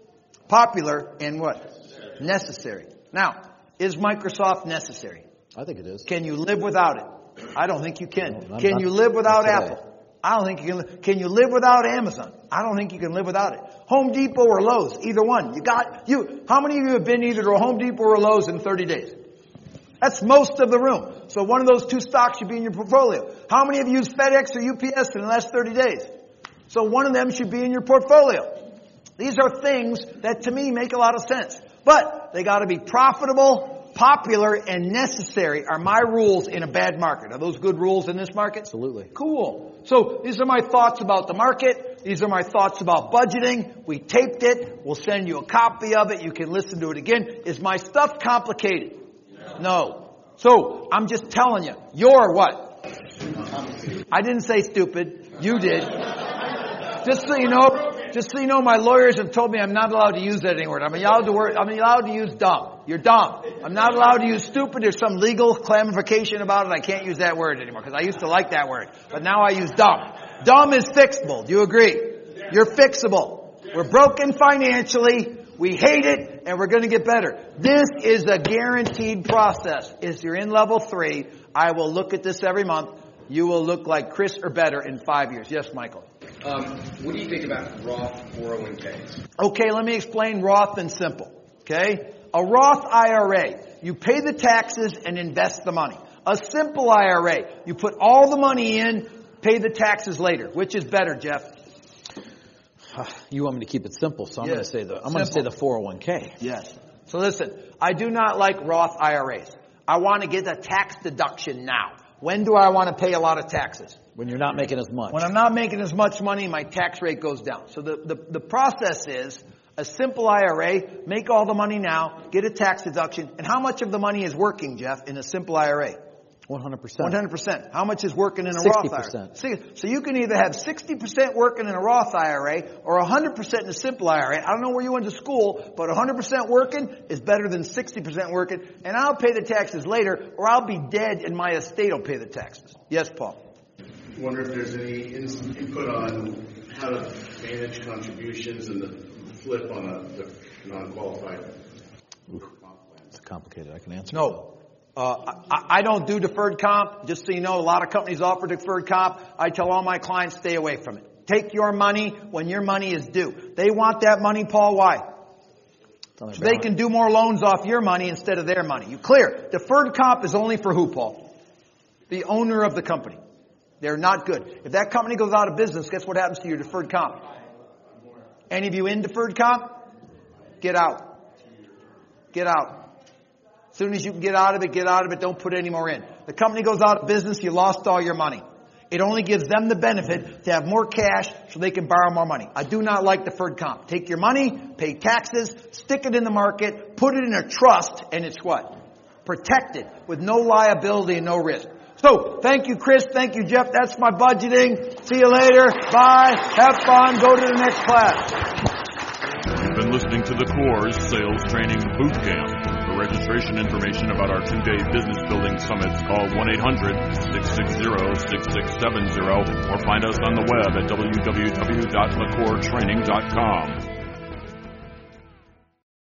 popular, and what? Necessary. Now, is Microsoft necessary? I think it is. Can you live without it? I don't think you can. not- Can not- you live without. Apple? I don't think you can. Can you live without Amazon? I don't think you can live without it. Home Depot or Lowe's, either one. You got you. How many of you have been either to a Home Depot or a Lowe's in 30 days? That's most of the room. So one of those two stocks should be in your portfolio. How many of you used FedEx or UPS in the last 30 days? So one of them should be in your portfolio. These are things that to me make a lot of sense. But they gotta be profitable, popular, and necessary are my rules in a bad market. Are those good rules in this market? Absolutely. Cool. So these are my thoughts about the market. These are my thoughts about budgeting. We taped it. We'll send you a copy of it. You can listen to it again. Is my stuff complicated? No. So I'm just telling you, you're what? I didn't say stupid. You did. Just so you know, just so you know, my lawyers have told me I'm not allowed to use that anymore. I'm allowed to word, I'm allowed to use dumb. You're dumb. I'm not allowed to use stupid. There's some legal clarification about it. I can't use that word anymore because I used to like that word, but now I use dumb. Dumb is fixable. Do you agree? You're fixable. We're broken financially. We hate it and we're going to get better. This is a guaranteed process. If you're in level three, I will look at this every month. You will look like Chris or better in five years. Yes, Michael. Um, what do you think about Roth 401ks? Okay, let me explain Roth and simple. Okay? A Roth IRA, you pay the taxes and invest the money. A simple IRA, you put all the money in, pay the taxes later. Which is better, Jeff? <sighs> You want me to keep it simple, so I'm Yes. going to say the I'm going to say the 401k. Yes. So listen, I do not like Roth IRAs. I want to get a tax deduction now. When do I want to pay a lot of taxes? When you're not making as much. When I'm not making as much money, my tax rate goes down. So the, the, the process is a simple IRA, make all the money now, get a tax deduction, and how much of the money is working, Jeff, in a simple IRA? 100%. 100%. How much is working in a Roth IRA? 60%. See, so you can either have 60% working in a Roth IRA or 100% in a simple IRA. I don't know where you went to school, but 100% working is better than 60% working, and I'll pay the taxes later, or I'll be dead and my estate will pay the taxes. Yes, Paul. Wonder if there's any input on how to manage contributions and the flip on a non-qualified. It's complicated. I can answer. No. Uh, I, I don't do deferred comp. Just so you know, a lot of companies offer deferred comp. I tell all my clients stay away from it. take your money when your money is due. They want that money, Paul. Why? So they can do more loans off your money instead of their money. You clear. Deferred comp is only for who, Paul? The owner of the company. They're not good. If that company goes out of business, guess what happens to your deferred comp? Any of you in deferred comp? Get out. Get out. Soon as you can get out of it, get out of it. Don't put any more in. The company goes out of business, you lost all your money. It only gives them the benefit to have more cash so they can borrow more money. I do not like deferred comp. Take your money, pay taxes, stick it in the market, put it in a trust, and it's what? Protected with no liability and no risk. So, thank you, Chris. Thank you, Jeff. That's my budgeting. See you later. Bye. Have fun. Go to the next class. You've been listening to the Core's Sales Training Boot Camp. Registration information about our two-day business building summits, call 1-800-660-6670 or find us on the web at www.thecoretraining.com.